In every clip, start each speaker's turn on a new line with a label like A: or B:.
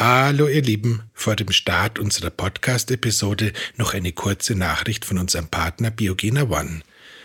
A: Hallo ihr Lieben, vor dem Start unserer Podcast-Episode noch eine kurze Nachricht von unserem Partner Biogena One.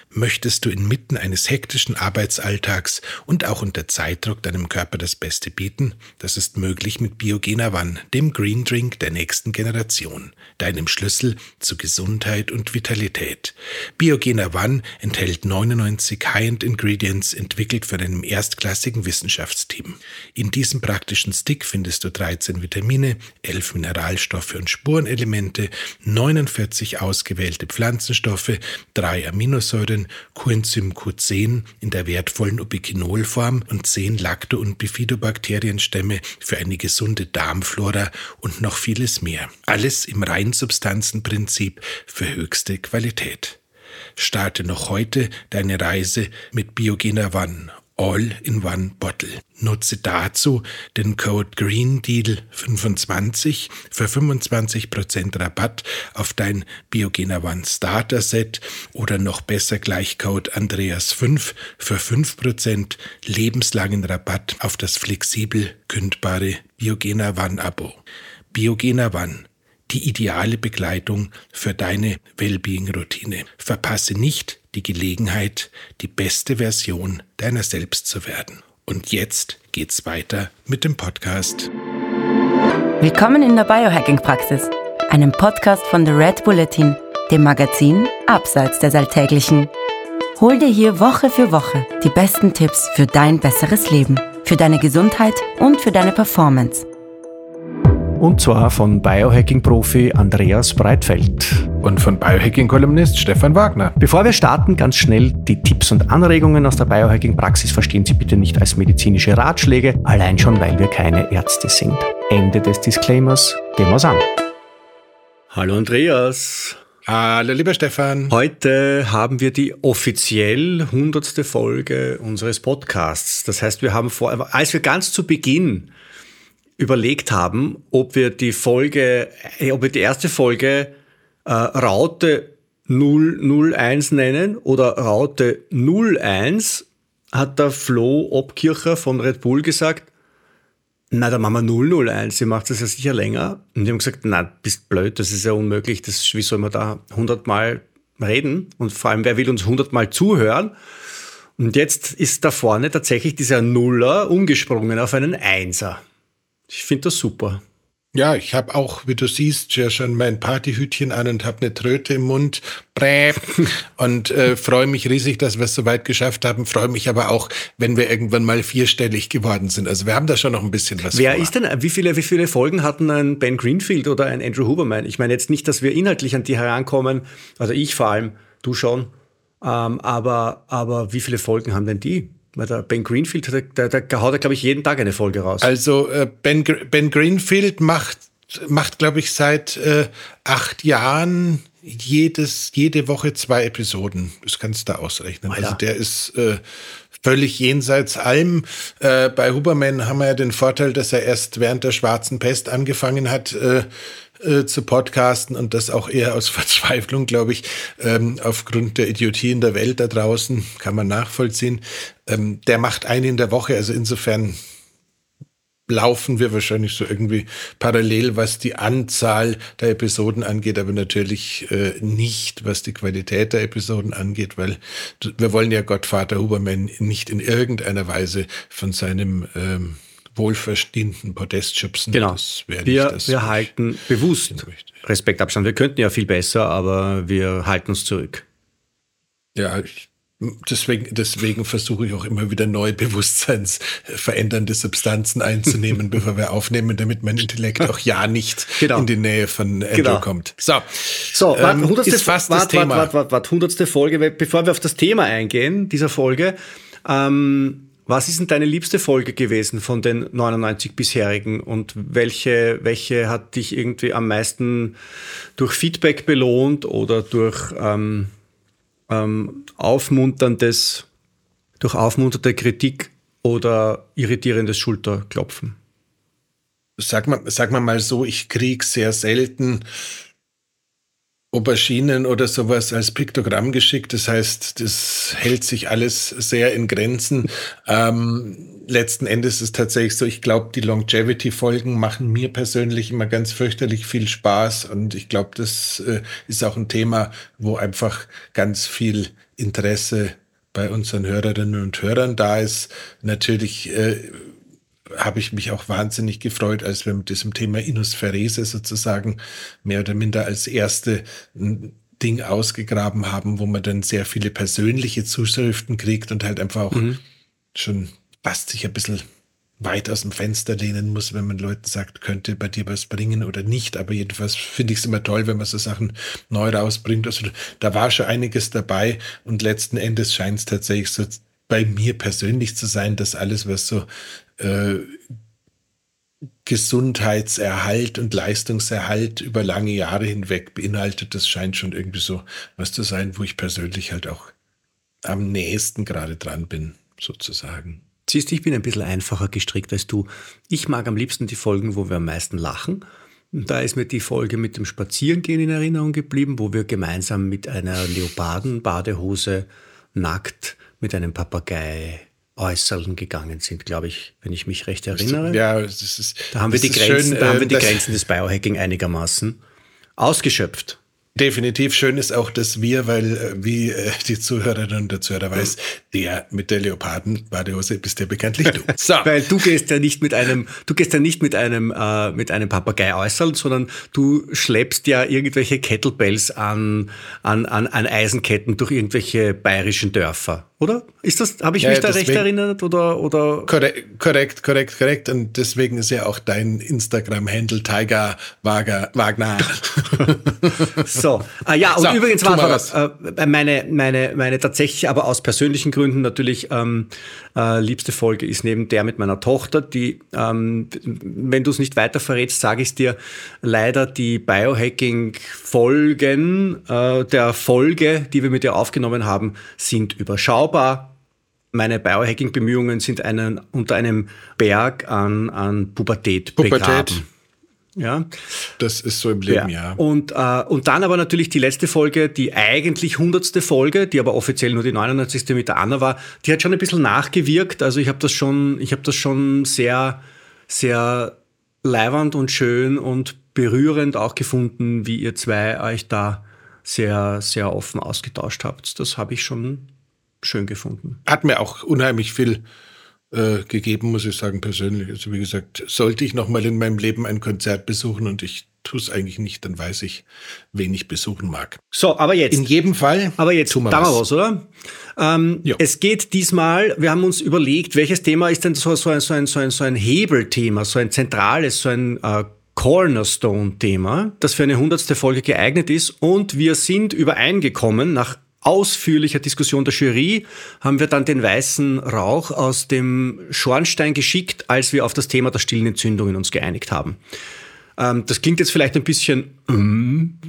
A: Möchtest du inmitten eines hektischen Arbeitsalltags und auch unter Zeitdruck deinem Körper das Beste bieten? Das ist möglich mit Biogena One, dem Green Drink der nächsten Generation, deinem Schlüssel zu Gesundheit und Vitalität. Biogena One enthält 99 High-End Ingredients, entwickelt von einem erstklassigen Wissenschaftsteam. In diesem praktischen Stick findest du 13 Vitamine, 11 Mineralstoffe und Spurenelemente, 49 ausgewählte Pflanzenstoffe, drei Aminosäuren, Coenzym Q10 in der wertvollen Ubiquinolform und 10 Lacto- und Bifidobakterienstämme für eine gesunde Darmflora und noch vieles mehr. Alles im Reinsubstanzenprinzip für höchste Qualität. Starte noch heute deine Reise mit Biogena One All in One Bottle. Nutze dazu den Code Green Deal 25 für 25% Rabatt auf dein Biogena One Starter Set oder noch besser gleich Code Andreas 5 für 5% lebenslangen Rabatt auf das flexibel kündbare Biogena One Abo. Biogena One die ideale Begleitung für deine Wellbeing-Routine. Verpasse nicht die Gelegenheit, die beste Version deiner selbst zu werden. Und jetzt geht's weiter mit dem Podcast.
B: Willkommen in der Biohacking-Praxis, einem Podcast von The Red Bulletin, dem Magazin Abseits des Alltäglichen. Hol dir hier Woche für Woche die besten Tipps für dein besseres Leben, für deine Gesundheit und für deine Performance
C: und zwar von Biohacking-Profi Andreas Breitfeld.
A: Und von Biohacking-Kolumnist Stefan Wagner.
C: Bevor wir starten, ganz schnell die Tipps und Anregungen aus der Biohacking-Praxis verstehen Sie bitte nicht als medizinische Ratschläge, allein schon, weil wir keine Ärzte sind. Ende des Disclaimers, gehen wir's an.
D: Hallo Andreas.
A: Hallo lieber Stefan.
D: Heute haben wir die offiziell 100. Folge unseres Podcasts. Das heißt, wir haben vor, als wir ganz zu Beginn überlegt haben, ob wir die Folge, äh, ob wir die erste Folge äh, Raute 001 nennen oder Raute 01, hat der Flo Obkircher von Red Bull gesagt, na, dann machen wir 001, ihr macht das ja sicher länger. Und die haben gesagt, na, bist blöd, das ist ja unmöglich, das, wie soll man da 100 Mal reden? Und vor allem, wer will uns 100 Mal zuhören? Und jetzt ist da vorne tatsächlich dieser Nuller umgesprungen auf einen Einser. Ich finde das super.
A: Ja, ich habe auch, wie du siehst, ja schon mein Partyhütchen an und habe eine Tröte im Mund. Bräh. Und äh, freue mich riesig, dass wir es so weit geschafft haben. Freue mich aber auch, wenn wir irgendwann mal vierstellig geworden sind. Also wir haben da schon noch ein bisschen was
D: Wer vor. ist denn, wie viele, wie viele Folgen hatten ein Ben Greenfield oder ein Andrew Huberman? Ich meine jetzt nicht, dass wir inhaltlich an die herankommen, also ich vor allem, du schon, ähm, aber, aber wie viele Folgen haben denn die? Weil der Ben Greenfield, der, der, der haut ja, glaube ich, jeden Tag eine Folge raus.
A: Also äh, ben, ben Greenfield macht, macht glaube ich, seit äh, acht Jahren jedes, jede Woche zwei Episoden. Das kannst du da ausrechnen. Alter. Also der ist äh, völlig jenseits allem. Äh, bei Huberman haben wir ja den Vorteil, dass er erst während der schwarzen Pest angefangen hat, äh, äh, zu podcasten und das auch eher aus Verzweiflung, glaube ich, ähm, aufgrund der Idiotie in der Welt da draußen, kann man nachvollziehen. Ähm, der macht einen in der Woche, also insofern laufen wir wahrscheinlich so irgendwie parallel, was die Anzahl der Episoden angeht, aber natürlich äh, nicht, was die Qualität der Episoden angeht, weil wir wollen ja Gottvater Huberman nicht in irgendeiner Weise von seinem ähm, wohlverstehenden Podest schubsen.
D: Genau. Das wir, das, wir halten bewusst Respektabstand. Wir könnten ja viel besser, aber wir halten uns zurück.
A: Ja, ich, deswegen, deswegen versuche ich auch immer wieder neue bewusstseinsverändernde Substanzen einzunehmen, bevor wir aufnehmen, damit mein Intellekt auch ja nicht genau. in die Nähe von Andrew genau. kommt.
D: So, so ähm, wart, ist fast wart, das Thema. Wart, wart, wart, hundertste Folge. Bevor wir auf das Thema eingehen, dieser Folge, ähm, was ist denn deine liebste Folge gewesen von den 99 bisherigen und welche, welche hat dich irgendwie am meisten durch Feedback belohnt oder durch ähm, ähm, aufmunterndes, durch aufmunternde Kritik oder irritierendes Schulterklopfen?
A: Sag mal, sag mal mal so, ich krieg sehr selten Auberginen oder sowas als Piktogramm geschickt. Das heißt, das hält sich alles sehr in Grenzen. Ähm, letzten Endes ist es tatsächlich so, ich glaube, die Longevity-Folgen machen mir persönlich immer ganz fürchterlich viel Spaß. Und ich glaube, das äh, ist auch ein Thema, wo einfach ganz viel Interesse bei unseren Hörerinnen und Hörern da ist. Natürlich äh, habe ich mich auch wahnsinnig gefreut, als wir mit diesem Thema Inosphärese sozusagen mehr oder minder als erste Ding ausgegraben haben, wo man dann sehr viele persönliche Zuschriften kriegt und halt einfach auch mhm. schon fast sich ein bisschen weit aus dem Fenster lehnen muss, wenn man Leuten sagt, könnte bei dir was bringen oder nicht. Aber jedenfalls finde ich es immer toll, wenn man so Sachen neu rausbringt. Also da war schon einiges dabei und letzten Endes scheint es tatsächlich so bei mir persönlich zu sein, dass alles, was so äh, Gesundheitserhalt und Leistungserhalt über lange Jahre hinweg beinhaltet, das scheint schon irgendwie so was zu sein, wo ich persönlich halt auch am nächsten gerade dran bin, sozusagen.
D: Siehst du, ich bin ein bisschen einfacher gestrickt als du. Ich mag am liebsten die Folgen, wo wir am meisten lachen. Und da ist mir die Folge mit dem Spazierengehen in Erinnerung geblieben, wo wir gemeinsam mit einer Leopardenbadehose nackt mit einem Papagei Äußerlen gegangen sind, glaube ich, wenn ich mich recht erinnere.
A: Ja, das ist,
D: da haben wir die Grenzen, schön, da haben wir die Grenzen des Biohacking einigermaßen ausgeschöpft.
A: Definitiv schön ist auch, dass wir, weil äh, wie äh, die Zuhörerin und der Zuhörer weiß, der mit der Leoparden-Badehose bist ja bekanntlich du.
D: So. weil du gehst ja nicht mit einem, du gehst ja nicht mit einem, äh, mit einem Papagei äußern, sondern du schleppst ja irgendwelche Kettlebells an, an, an, an Eisenketten durch irgendwelche bayerischen Dörfer oder? Ist das, habe ich ja, mich da deswegen, recht erinnert oder, oder?
A: Korrekt, korrekt, korrekt, korrekt. Und deswegen ist ja auch dein Instagram-Handle Tiger Wagner. Wagner.
D: so, ah, ja, und so, übrigens war das, äh, meine, meine, meine tatsächlich, aber aus persönlichen Gründen natürlich ähm, äh, liebste Folge ist neben der mit meiner Tochter, die, ähm, wenn du es nicht weiter verrätst, sage ich es dir, leider die Biohacking-Folgen äh, der Folge, die wir mit ihr aufgenommen haben, sind überschaubar. Meine Biohacking-Bemühungen sind einen, unter einem Berg an, an Pubertät, Pubertät. begraben.
A: Ja. Das ist so im Leben, ja. ja.
D: Und, äh, und dann aber natürlich die letzte Folge, die eigentlich hundertste Folge, die aber offiziell nur die 99. mit der Anna war, die hat schon ein bisschen nachgewirkt. Also ich habe das schon, ich habe das schon sehr, sehr leiwand und schön und berührend auch gefunden, wie ihr zwei euch da sehr, sehr offen ausgetauscht habt. Das habe ich schon schön gefunden.
A: Hat mir auch unheimlich viel äh, gegeben, muss ich sagen, persönlich. Also wie gesagt, sollte ich noch mal in meinem Leben ein Konzert besuchen und ich tue es eigentlich nicht, dann weiß ich, wen ich besuchen mag.
D: So, aber jetzt.
A: In jedem Fall.
D: Aber jetzt tun wir da was. was, oder? Ähm, es geht diesmal, wir haben uns überlegt, welches Thema ist denn so, so, ein, so, ein, so, ein, so ein Hebelthema, so ein zentrales, so ein äh, Cornerstone-Thema, das für eine hundertste Folge geeignet ist. Und wir sind übereingekommen, nach ausführlicher Diskussion der Jury haben wir dann den weißen Rauch aus dem Schornstein geschickt, als wir auf das Thema der stillen Entzündungen uns geeinigt haben. Ähm, das klingt jetzt vielleicht ein bisschen ähm,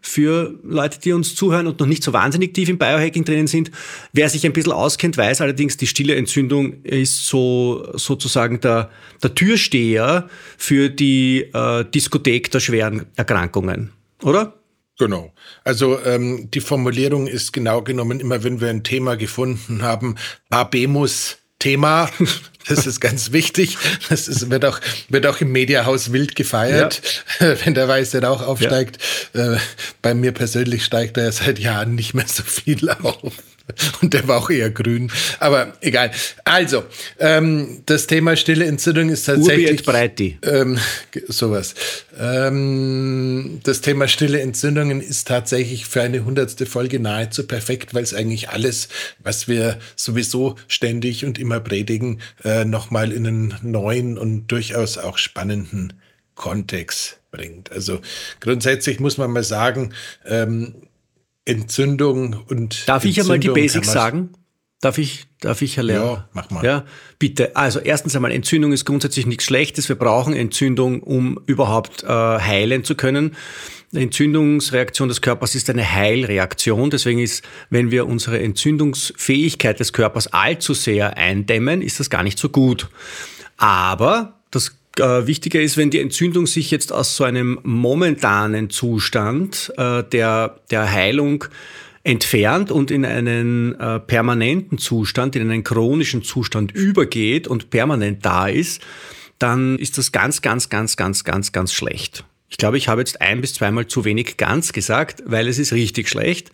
D: für Leute, die uns zuhören und noch nicht so wahnsinnig tief im Biohacking drinnen sind. Wer sich ein bisschen auskennt, weiß allerdings, die stille Entzündung ist so sozusagen der, der Türsteher für die äh, Diskothek der schweren Erkrankungen, oder?
A: Genau. Also ähm, die Formulierung ist genau genommen immer, wenn wir ein Thema gefunden haben, Babemus Thema. Das ist ganz wichtig. Das ist, wird, auch, wird auch im Mediahaus wild gefeiert, ja. wenn der weiße Rauch aufsteigt. Ja. Äh, bei mir persönlich steigt er seit Jahren nicht mehr so viel auf. Und der war auch eher grün. Aber egal. Also, ähm, das Thema stille Entzündung ist tatsächlich.
D: Breiti.
A: Ähm, sowas. Ähm, das Thema stille Entzündungen ist tatsächlich für eine hundertste Folge nahezu perfekt, weil es eigentlich alles, was wir sowieso ständig und immer predigen, äh, nochmal in einen neuen und durchaus auch spannenden Kontext bringt. Also grundsätzlich muss man mal sagen, ähm, Entzündung und.
D: Darf ich einmal die Basics sagen? Darf ich, darf ich, Herr Lehrer? Ja,
A: mach mal.
D: Ja, bitte. Also, erstens einmal, Entzündung ist grundsätzlich nichts Schlechtes. Wir brauchen Entzündung, um überhaupt äh, heilen zu können. Eine Entzündungsreaktion des Körpers ist eine Heilreaktion. Deswegen ist, wenn wir unsere Entzündungsfähigkeit des Körpers allzu sehr eindämmen, ist das gar nicht so gut. Aber das äh, wichtiger ist, wenn die Entzündung sich jetzt aus so einem momentanen Zustand äh, der, der Heilung entfernt und in einen äh, permanenten Zustand, in einen chronischen Zustand übergeht und permanent da ist, dann ist das ganz, ganz, ganz, ganz, ganz, ganz schlecht. Ich glaube, ich habe jetzt ein bis zweimal zu wenig ganz gesagt, weil es ist richtig schlecht,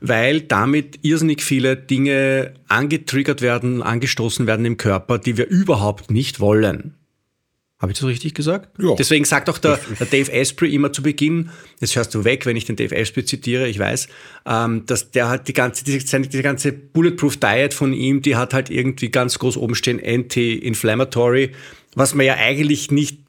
D: weil damit irrsinnig viele Dinge angetriggert werden, angestoßen werden im Körper, die wir überhaupt nicht wollen. Habe ich das richtig gesagt? Ja. Deswegen sagt auch der, der, Dave Asprey immer zu Beginn, jetzt hörst du weg, wenn ich den Dave Asprey zitiere, ich weiß, ähm, dass der hat die ganze, diese, diese ganze Bulletproof Diet von ihm, die hat halt irgendwie ganz groß oben stehen, anti-inflammatory, was wir ja eigentlich nicht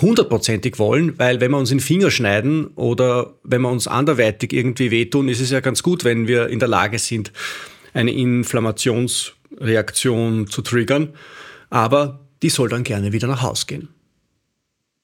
D: hundertprozentig wollen, weil wenn wir uns in den Finger schneiden oder wenn wir uns anderweitig irgendwie wehtun, ist es ja ganz gut, wenn wir in der Lage sind, eine Inflammationsreaktion zu triggern. Aber die soll dann gerne wieder nach Haus gehen.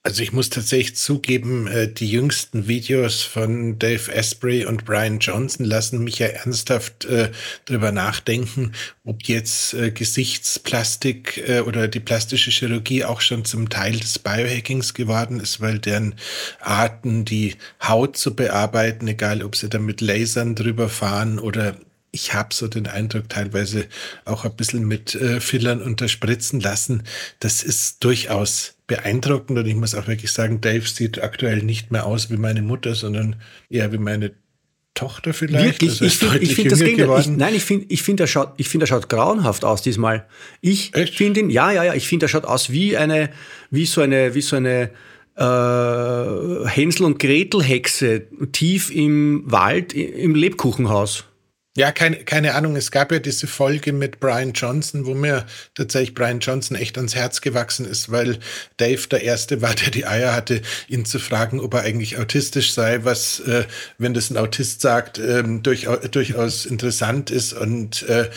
A: Also ich muss tatsächlich zugeben, äh, die jüngsten Videos von Dave Asprey und Brian Johnson lassen mich ja ernsthaft äh, darüber nachdenken, ob jetzt äh, Gesichtsplastik äh, oder die plastische Chirurgie auch schon zum Teil des Biohackings geworden ist, weil deren Arten, die Haut zu bearbeiten, egal ob sie da mit Lasern drüber fahren oder ich habe so den Eindruck, teilweise auch ein bisschen mit äh, Fillern unterspritzen lassen. Das ist durchaus beeindruckend und ich muss auch wirklich sagen, Dave sieht aktuell nicht mehr aus wie meine Mutter, sondern eher wie meine Tochter vielleicht.
D: Wirklich? Also ich finde find das Gegenteil. Ich, nein, ich finde, ich finde, er schaut, ich finde, er schaut grauenhaft aus diesmal. Ich finde ihn, ja, ja, ja, ich finde, er schaut aus wie eine, wie so eine, wie so eine, äh, Hänsel und Gretel Hexe tief im Wald im Lebkuchenhaus.
A: Ja, keine, keine Ahnung. Es gab ja diese Folge mit Brian Johnson, wo mir tatsächlich Brian Johnson echt ans Herz gewachsen ist, weil Dave der Erste war, der die Eier hatte, ihn zu fragen, ob er eigentlich autistisch sei, was, äh, wenn das ein Autist sagt, ähm, durchaus, durchaus interessant ist. Und äh,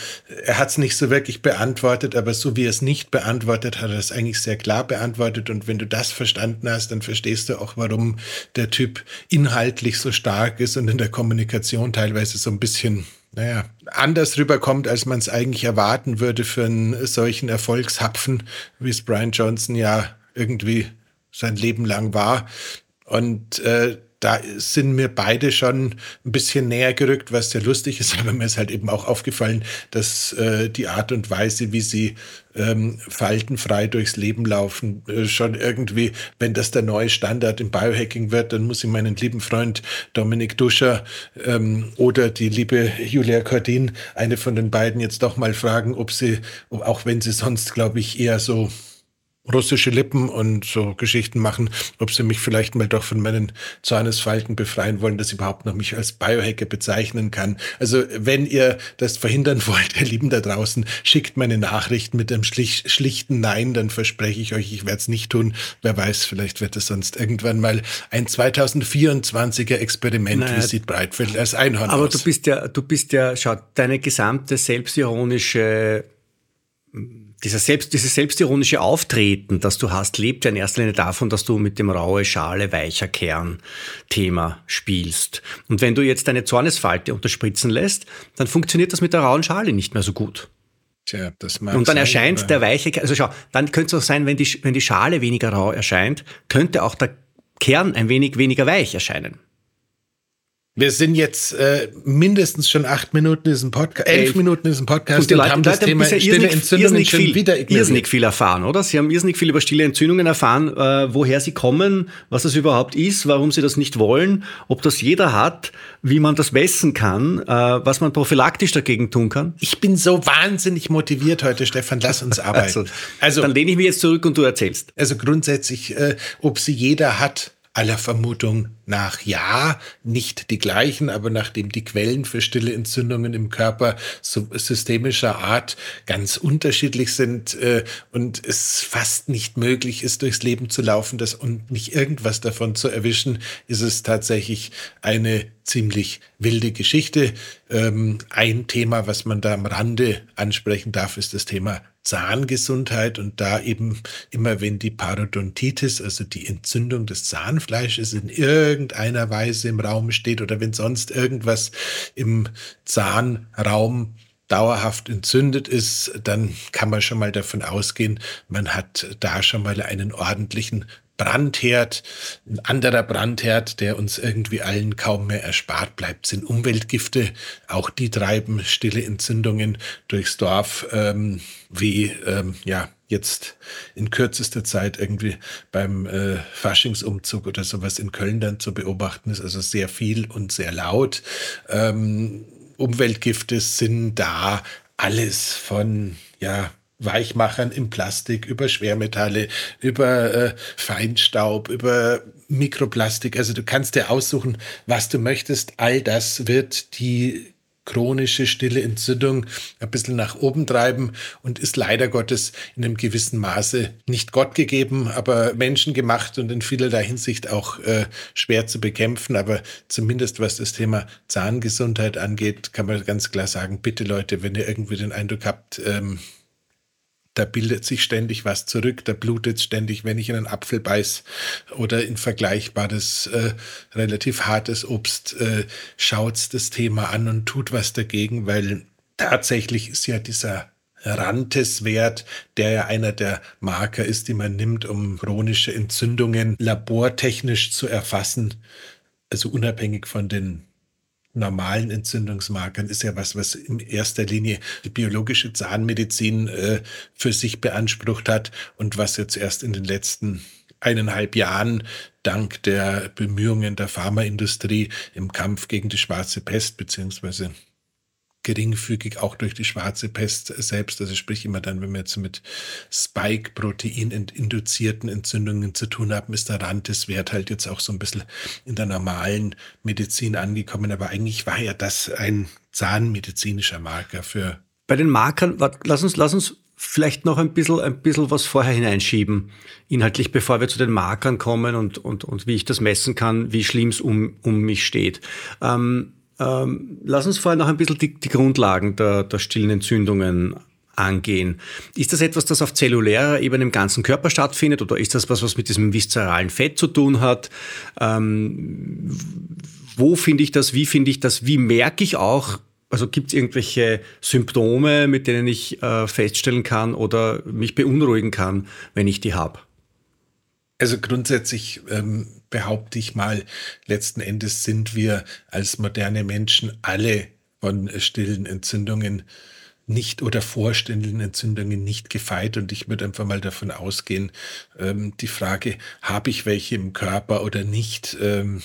A: er hat es nicht so wirklich beantwortet, aber so wie er es nicht beantwortet, hat er es eigentlich sehr klar beantwortet. Und wenn du das verstanden hast, dann verstehst du auch, warum der Typ inhaltlich so stark ist und in der Kommunikation teilweise so ein bisschen naja, anders rüberkommt, als man es eigentlich erwarten würde für einen solchen Erfolgshapfen, wie es Brian Johnson ja irgendwie sein Leben lang war. Und äh, da sind mir beide schon ein bisschen näher gerückt, was sehr lustig ist, aber mir ist halt eben auch aufgefallen, dass äh, die Art und Weise, wie sie ähm, faltenfrei durchs Leben laufen, äh, schon irgendwie, wenn das der neue Standard im Biohacking wird, dann muss ich meinen lieben Freund Dominik Duscher ähm, oder die liebe Julia Cordin, eine von den beiden, jetzt doch mal fragen, ob sie, auch wenn sie sonst, glaube ich, eher so russische Lippen und so Geschichten machen, ob sie mich vielleicht mal doch von meinen Zornesfalten befreien wollen, dass ich überhaupt noch mich als Biohacker bezeichnen kann. Also wenn ihr das verhindern wollt, ihr Lieben da draußen, schickt meine Nachricht mit einem schlicht, schlichten Nein, dann verspreche ich euch, ich werde es nicht tun. Wer weiß, vielleicht wird es sonst irgendwann mal ein 2024er Experiment, naja, wie sieht Breitfeld als Einhorn
D: Aber aus. du bist ja, du bist ja, schau, deine gesamte selbstironische dieser Selbst, dieses selbstironische Auftreten, das du hast, lebt ja in erster Linie davon, dass du mit dem raue Schale, weicher Kern Thema spielst. Und wenn du jetzt deine Zornesfalte unterspritzen lässt, dann funktioniert das mit der rauen Schale nicht mehr so gut. Tja, das mag Und dann sein, erscheint der weiche Kern, also schau, dann könnte es auch sein, wenn die, wenn die Schale weniger rau erscheint, könnte auch der Kern ein wenig weniger weich erscheinen.
A: Wir sind jetzt äh, mindestens schon acht Minuten in diesem Podcast, elf Minuten in diesem Podcast
D: und, die Leute, und haben das Leute Thema stille irrsinnig, Entzündungen irrsinnig viel, wieder ignoriert. Irrsinnig viel erfahren, oder? Sie haben irrsinnig viel über stille Entzündungen erfahren, äh, woher sie kommen, was das überhaupt ist, warum sie das nicht wollen, ob das jeder hat, wie man das messen kann, äh, was man prophylaktisch dagegen tun kann.
A: Ich bin so wahnsinnig motiviert heute, Stefan. Lass uns arbeiten.
D: also, also, dann lehne ich mich jetzt zurück und du erzählst.
A: Also grundsätzlich, äh, ob sie jeder hat, aller Vermutung nach ja, nicht die gleichen, aber nachdem die Quellen für stille Entzündungen im Körper systemischer Art ganz unterschiedlich sind äh, und es fast nicht möglich ist, durchs Leben zu laufen das, und nicht irgendwas davon zu erwischen, ist es tatsächlich eine ziemlich wilde Geschichte. Ähm, ein Thema, was man da am Rande ansprechen darf, ist das Thema Zahngesundheit und da eben immer, wenn die Parodontitis, also die Entzündung des Zahnfleisches in irgendeiner Weise im Raum steht oder wenn sonst irgendwas im Zahnraum dauerhaft entzündet ist, dann kann man schon mal davon ausgehen, man hat da schon mal einen ordentlichen Brandherd, ein anderer Brandherd, der uns irgendwie allen kaum mehr erspart bleibt, sind Umweltgifte. Auch die treiben stille Entzündungen durchs Dorf, ähm, wie ähm, ja jetzt in kürzester Zeit irgendwie beim äh, Faschingsumzug oder sowas in Köln dann zu beobachten ist. Also sehr viel und sehr laut. Ähm, Umweltgifte sind da alles von ja Weichmachern im Plastik, über Schwermetalle, über äh, Feinstaub, über Mikroplastik. Also du kannst dir aussuchen, was du möchtest. All das wird die chronische stille Entzündung ein bisschen nach oben treiben und ist leider Gottes in einem gewissen Maße nicht Gott gegeben, aber menschengemacht und in vielerlei Hinsicht auch äh, schwer zu bekämpfen. Aber zumindest was das Thema Zahngesundheit angeht, kann man ganz klar sagen, bitte Leute, wenn ihr irgendwie den Eindruck habt, ähm, da bildet sich ständig was zurück, da blutet ständig, wenn ich in einen Apfel beiß oder in vergleichbares, äh, relativ hartes Obst, äh, schaut das Thema an und tut was dagegen, weil tatsächlich ist ja dieser Rantes-Wert, der ja einer der Marker ist, die man nimmt, um chronische Entzündungen labortechnisch zu erfassen, also unabhängig von den normalen Entzündungsmarkern ist ja was, was in erster Linie die biologische Zahnmedizin äh, für sich beansprucht hat und was jetzt erst in den letzten eineinhalb Jahren dank der Bemühungen der Pharmaindustrie im Kampf gegen die schwarze Pest beziehungsweise geringfügig auch durch die schwarze Pest selbst. Also sprich immer dann, wenn wir jetzt mit Spike-Protein-induzierten Entzündungen zu tun haben, ist der Rand des Wert halt jetzt auch so ein bisschen in der normalen Medizin angekommen. Aber eigentlich war ja das ein zahnmedizinischer Marker für.
E: Bei den Markern, lass uns, lass uns vielleicht noch ein bisschen, ein bisschen was vorher hineinschieben, inhaltlich, bevor wir zu den Markern kommen und, und, und wie ich das messen kann, wie schlimm es um, um mich steht. Ähm, ähm, lass uns vorher noch ein bisschen die, die Grundlagen der, der stillen Entzündungen angehen. Ist das etwas, das auf zellulärer Ebene im ganzen Körper stattfindet oder ist das was, was mit diesem viszeralen Fett zu tun hat? Ähm, wo finde ich das? Wie finde ich das? Wie merke ich auch, also gibt es irgendwelche Symptome, mit denen ich äh, feststellen kann oder mich beunruhigen kann, wenn ich die habe?
A: Also grundsätzlich ähm, behaupte ich mal, letzten Endes sind wir als moderne Menschen alle von stillen Entzündungen nicht oder vorstehenden Entzündungen nicht gefeit. Und ich würde einfach mal davon ausgehen, ähm, die Frage, habe ich welche im Körper oder nicht, ähm,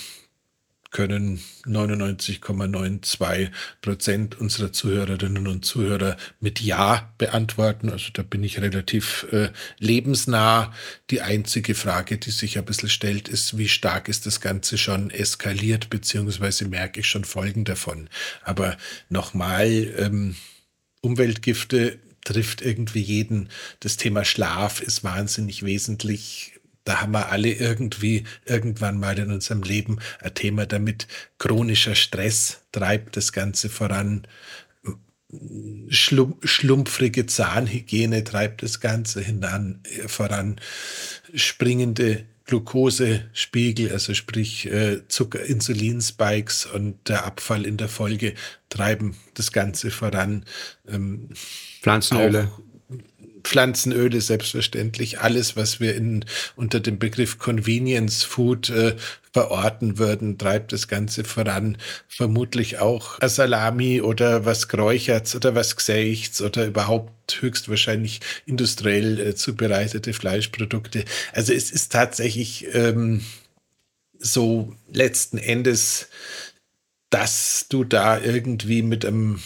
A: können 99,92 Prozent unserer Zuhörerinnen und Zuhörer mit Ja beantworten. Also da bin ich relativ äh, lebensnah. Die einzige Frage, die sich ein bisschen stellt, ist, wie stark ist das Ganze schon eskaliert, beziehungsweise merke ich schon Folgen davon. Aber nochmal, ähm, Umweltgifte trifft irgendwie jeden. Das Thema Schlaf ist wahnsinnig wesentlich da haben wir alle irgendwie irgendwann mal in unserem Leben ein Thema damit. Chronischer Stress treibt das Ganze voran. Schlump, schlumpfrige Zahnhygiene treibt das Ganze hinan, äh, voran. Springende Glukosespiegel, also sprich äh, Zucker, Insulinspikes und der Abfall in der Folge treiben das Ganze voran.
E: Ähm, Pflanzenöle. Auch
A: Pflanzenöle selbstverständlich, alles, was wir in, unter dem Begriff Convenience Food äh, verorten würden, treibt das Ganze voran. Vermutlich auch Salami oder was Geräucherts oder was Gsechts oder überhaupt höchstwahrscheinlich industriell äh, zubereitete Fleischprodukte. Also es ist tatsächlich ähm, so letzten Endes, dass du da irgendwie mit einem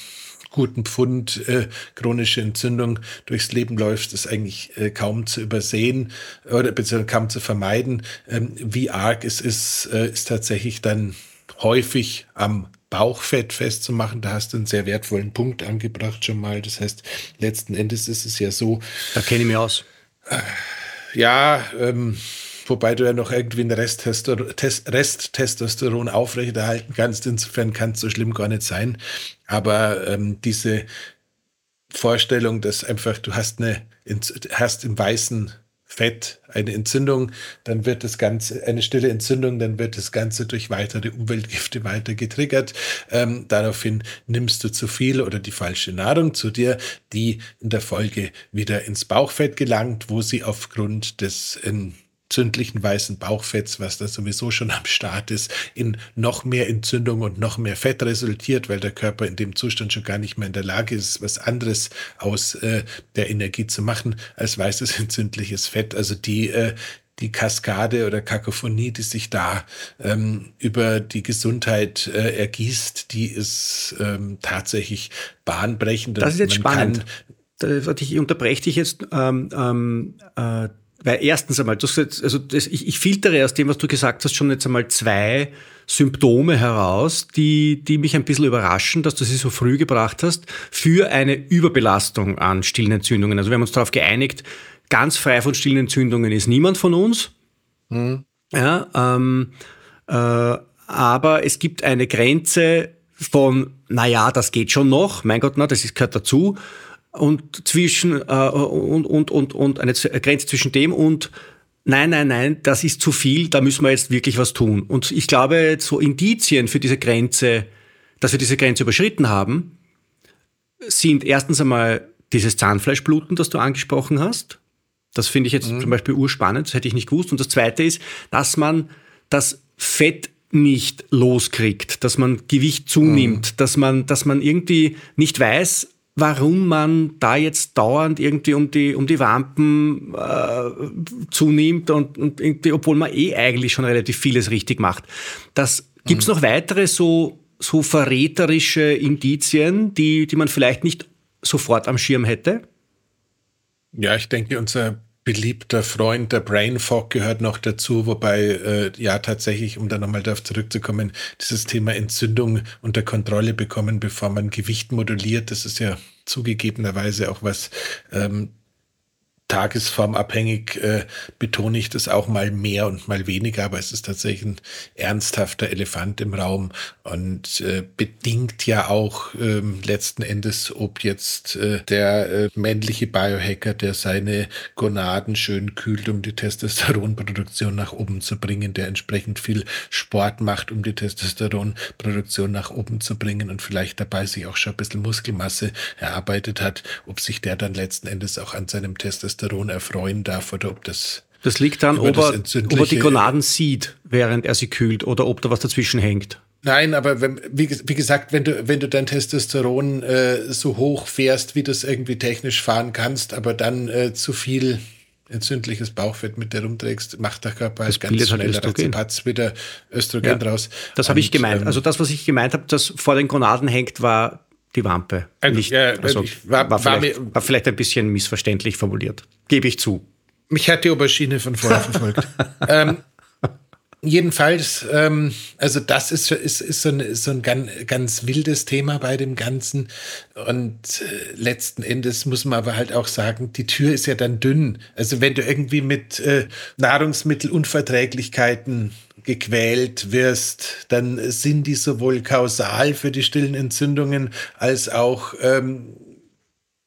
A: guten Pfund äh, chronische Entzündung durchs Leben läuft, ist eigentlich äh, kaum zu übersehen oder beziehungsweise kaum zu vermeiden. Ähm, wie arg es ist, äh, ist tatsächlich dann häufig am Bauchfett festzumachen. Da hast du einen sehr wertvollen Punkt angebracht schon mal. Das heißt, letzten Endes ist es ja so.
E: Da kenne ich mich aus.
A: Ja, ähm, wobei du ja noch irgendwie einen Rest-Testosteron aufrechterhalten kannst. Insofern kann es so schlimm gar nicht sein. Aber ähm, diese Vorstellung, dass einfach du hast eine hast im weißen Fett eine Entzündung, dann wird das Ganze, eine stille Entzündung, dann wird das Ganze durch weitere Umweltgifte weiter getriggert. Ähm, daraufhin nimmst du zu viel oder die falsche Nahrung zu dir, die in der Folge wieder ins Bauchfett gelangt, wo sie aufgrund des in entzündlichen weißen Bauchfetts, was da sowieso schon am Start ist, in noch mehr Entzündung und noch mehr Fett resultiert, weil der Körper in dem Zustand schon gar nicht mehr in der Lage ist, was anderes aus äh, der Energie zu machen als weißes entzündliches Fett. Also die äh, die Kaskade oder Kakophonie, die sich da ähm, über die Gesundheit äh, ergießt, die ist ähm, tatsächlich bahnbrechend.
D: Das ist jetzt spannend. ich unterbreche dich jetzt. Ähm, ähm, äh weil erstens einmal, das, also das, ich, ich filtere aus dem, was du gesagt hast, schon jetzt einmal zwei Symptome heraus, die, die mich ein bisschen überraschen, dass du sie so früh gebracht hast, für eine Überbelastung an stillen Entzündungen. Also wir haben uns darauf geeinigt, ganz frei von stillen Entzündungen ist niemand von uns. Mhm. Ja, ähm, äh, aber es gibt eine Grenze von, naja, das geht schon noch, mein Gott, na, das ist, gehört dazu und zwischen äh, und, und, und, und eine Grenze zwischen dem und nein, nein, nein, das ist zu viel, da müssen wir jetzt wirklich was tun. Und ich glaube, so Indizien für diese Grenze, dass wir diese Grenze überschritten haben, sind erstens einmal dieses Zahnfleischbluten, das du angesprochen hast. Das finde ich jetzt mhm. zum Beispiel urspannend, das hätte ich nicht gewusst. Und das zweite ist, dass man das Fett nicht loskriegt, dass man Gewicht zunimmt, mhm. dass man, dass man irgendwie nicht weiß, warum man da jetzt dauernd irgendwie um die, um die Wampen äh, zunimmt und, und irgendwie, obwohl man eh eigentlich schon relativ vieles richtig macht. Das gibt's mhm. noch weitere so, so verräterische Indizien, die, die man vielleicht nicht sofort am Schirm hätte?
A: Ja, ich denke, unser beliebter Freund, der Brain Fog gehört noch dazu, wobei äh, ja tatsächlich, um da nochmal darauf zurückzukommen, dieses Thema Entzündung unter Kontrolle bekommen, bevor man Gewicht moduliert, das ist ja zugegebenerweise auch was ähm, tagesformabhängig äh, betone ich das auch mal mehr und mal weniger, aber es ist tatsächlich ein ernsthafter Elefant im Raum und äh, bedingt ja auch ähm, letzten Endes, ob jetzt äh, der äh, männliche Biohacker, der seine Gonaden schön kühlt, um die Testosteronproduktion nach oben zu bringen, der entsprechend viel Sport macht, um die Testosteronproduktion nach oben zu bringen und vielleicht dabei sich auch schon ein bisschen Muskelmasse erarbeitet hat, ob sich der dann letzten Endes auch an seinem Testosteron Testosteron erfreuen darf oder ob das.
D: Das liegt dann, ob er, ob er die Gonaden sieht, während er sie kühlt oder ob da was dazwischen hängt.
A: Nein, aber wenn, wie, wie, gesagt, wenn du, wenn du dein Testosteron äh, so hoch fährst, wie du es irgendwie technisch fahren kannst, aber dann äh, zu viel entzündliches Bauchfett mit dir rumträgst, macht der Körper das ganz halt schnell ratzifatz wieder Östrogen ja, raus.
D: Das habe ich gemeint. Ähm, also das, was ich gemeint habe, das vor den Gonaden hängt, war die Wampe.
A: Also, nicht, also,
D: war, war, vielleicht, war, vielleicht, ein bisschen missverständlich formuliert. Gebe ich zu.
A: Mich hat die Aubergine von vorher verfolgt. ähm, jedenfalls, ähm, also das ist, ist, ist so ein, so ein ganz, ganz wildes Thema bei dem Ganzen. Und äh, letzten Endes muss man aber halt auch sagen, die Tür ist ja dann dünn. Also wenn du irgendwie mit äh, Nahrungsmittelunverträglichkeiten gequält wirst, dann sind die sowohl kausal für die stillen Entzündungen als auch ähm,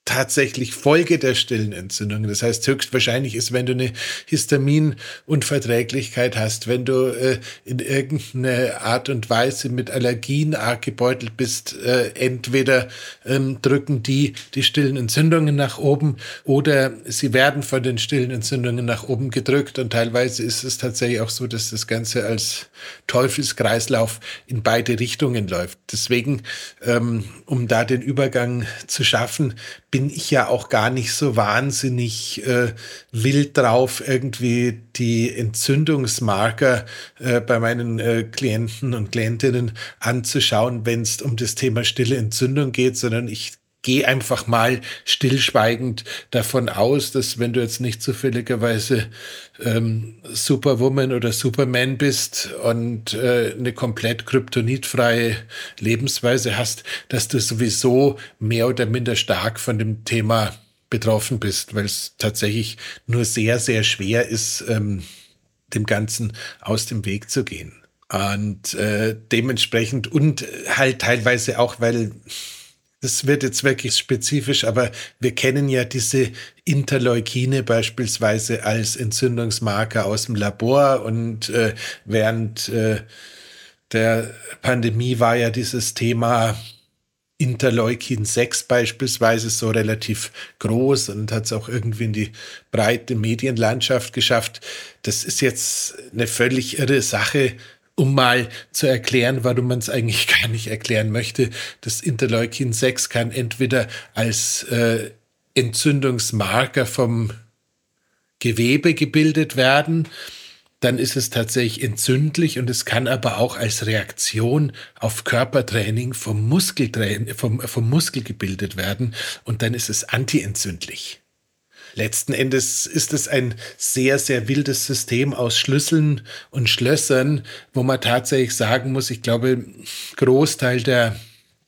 A: tatsächlich Folge der stillen Entzündungen. Das heißt, höchstwahrscheinlich ist, wenn du eine Histaminunverträglichkeit hast, wenn du äh, in irgendeiner Art und Weise mit Allergien arg gebeutelt bist, äh, entweder ähm, drücken die die stillen Entzündungen nach oben oder sie werden von den stillen Entzündungen nach oben gedrückt und teilweise ist es tatsächlich auch so, dass das Ganze als Teufelskreislauf in beide Richtungen läuft. Deswegen, ähm, um da den Übergang zu schaffen, bin ich ja auch gar nicht so wahnsinnig äh, wild drauf, irgendwie die Entzündungsmarker äh, bei meinen äh, Klienten und Klientinnen anzuschauen, wenn es um das Thema stille Entzündung geht, sondern ich geh einfach mal stillschweigend davon aus, dass wenn du jetzt nicht zufälligerweise ähm, Superwoman oder Superman bist und äh, eine komplett kryptonitfreie Lebensweise hast, dass du sowieso mehr oder minder stark von dem Thema betroffen bist, weil es tatsächlich nur sehr, sehr schwer ist, ähm, dem Ganzen aus dem Weg zu gehen. Und äh, dementsprechend und halt teilweise auch, weil das wird jetzt wirklich spezifisch, aber wir kennen ja diese Interleukine beispielsweise als Entzündungsmarker aus dem Labor und äh, während äh, der Pandemie war ja dieses Thema Interleukin 6 beispielsweise so relativ groß und hat es auch irgendwie in die breite Medienlandschaft geschafft. Das ist jetzt eine völlig irre Sache, um mal zu erklären, warum man es eigentlich gar nicht erklären möchte. Das Interleukin 6 kann entweder als äh, Entzündungsmarker vom Gewebe gebildet werden, dann ist es tatsächlich entzündlich und es kann aber auch als Reaktion auf Körpertraining vom, Muskeltraining, vom, vom Muskel gebildet werden und dann ist es antientzündlich. Letzten Endes ist es ein sehr, sehr wildes System aus Schlüsseln und Schlössern, wo man tatsächlich sagen muss, ich glaube, Großteil der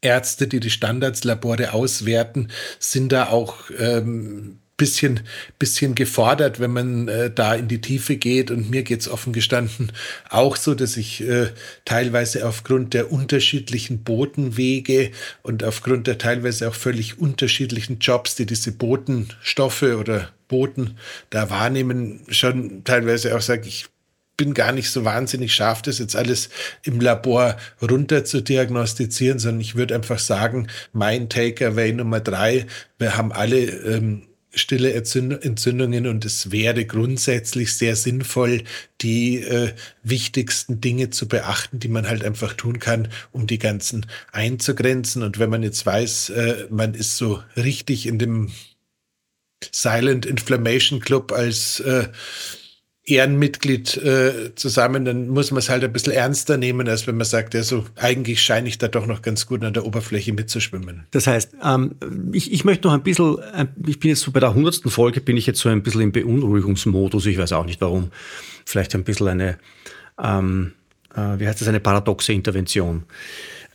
A: Ärzte, die die Standardslabore auswerten, sind da auch ähm, bisschen, bisschen gefordert, wenn man äh, da in die Tiefe geht. Und mir geht's offen gestanden auch so, dass ich äh, teilweise aufgrund der unterschiedlichen Botenwege und aufgrund der teilweise auch völlig unterschiedlichen Jobs, die diese Botenstoffe oder Boten da wahrnehmen, schon teilweise auch sage, ich bin gar nicht so wahnsinnig scharf, das jetzt alles im Labor runter zu diagnostizieren, sondern ich würde einfach sagen, mein Takeaway Nummer drei, wir haben alle ähm, stille Entzündungen und es wäre grundsätzlich sehr sinnvoll, die äh, wichtigsten Dinge zu beachten, die man halt einfach tun kann, um die ganzen einzugrenzen. Und wenn man jetzt weiß, äh, man ist so richtig in dem Silent Inflammation Club als äh, Ehrenmitglied äh, zusammen, dann muss man es halt ein bisschen ernster nehmen, als wenn man sagt, ja, so eigentlich scheine ich da doch noch ganz gut an der Oberfläche mitzuschwimmen.
D: Das heißt, ähm, ich, ich möchte noch ein bisschen, ich bin jetzt so bei der hundertsten Folge, bin ich jetzt so ein bisschen im Beunruhigungsmodus, ich weiß auch nicht warum. Vielleicht ein bisschen eine, ähm, äh, wie heißt das, eine paradoxe Intervention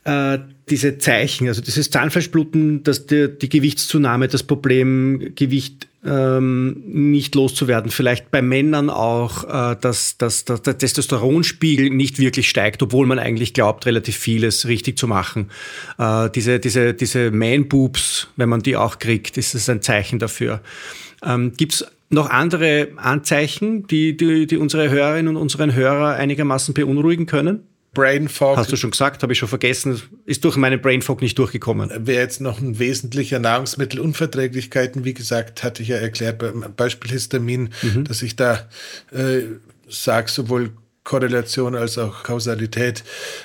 D: äh, diese Zeichen, also dieses Zahnfleischbluten, dass die, die Gewichtszunahme, das Problem Gewicht ähm, nicht loszuwerden. Vielleicht bei Männern auch, äh, dass, dass, dass der Testosteronspiegel nicht wirklich steigt, obwohl man eigentlich glaubt, relativ vieles richtig zu machen. Äh, diese diese, diese Man-Boobs, wenn man die auch kriegt, ist es ein Zeichen dafür. Ähm, Gibt noch andere Anzeichen, die, die, die unsere Hörerinnen und unseren Hörer einigermaßen beunruhigen können?
A: Brain Fog.
D: Hast du schon gesagt, habe ich schon vergessen, ist durch meinen Brain Fog nicht durchgekommen.
A: Wäre jetzt noch ein wesentlicher Nahrungsmittelunverträglichkeiten, wie gesagt, hatte ich ja erklärt beim Beispiel Histamin, mhm. dass ich da äh, sage, sowohl Korrelation als auch Kausalität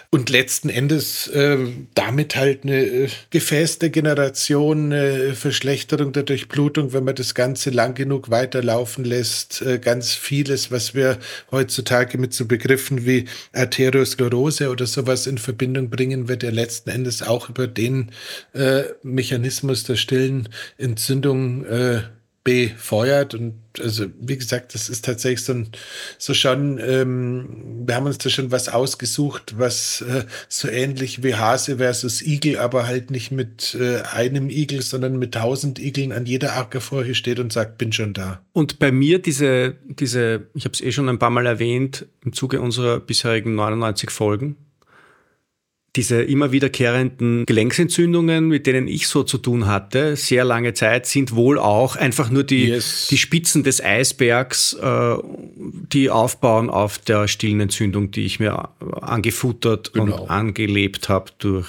A: und letzten Endes äh, damit halt eine äh, Gefäßdegeneration, eine Verschlechterung der Durchblutung, wenn man das Ganze lang genug weiterlaufen lässt. Äh, ganz vieles, was wir heutzutage mit so Begriffen wie Arteriosklerose oder sowas in Verbindung bringen, wird ja letzten Endes auch über den äh, Mechanismus der stillen Entzündung äh, befeuert und also wie gesagt, das ist tatsächlich so, ein, so schon, ähm, wir haben uns da schon was ausgesucht, was äh, so ähnlich wie Hase versus Igel, aber halt nicht mit äh, einem Igel, sondern mit tausend Igeln an jeder Ackerfurche steht und sagt, bin schon da.
D: Und bei mir diese, diese ich habe es eh schon ein paar Mal erwähnt, im Zuge unserer bisherigen 99 Folgen, diese immer wiederkehrenden Gelenksentzündungen, mit denen ich so zu tun hatte, sehr lange Zeit, sind wohl auch einfach nur die, yes. die Spitzen des Eisbergs, äh, die aufbauen auf der stillen Entzündung, die ich mir angefuttert genau. und angelebt habe durch.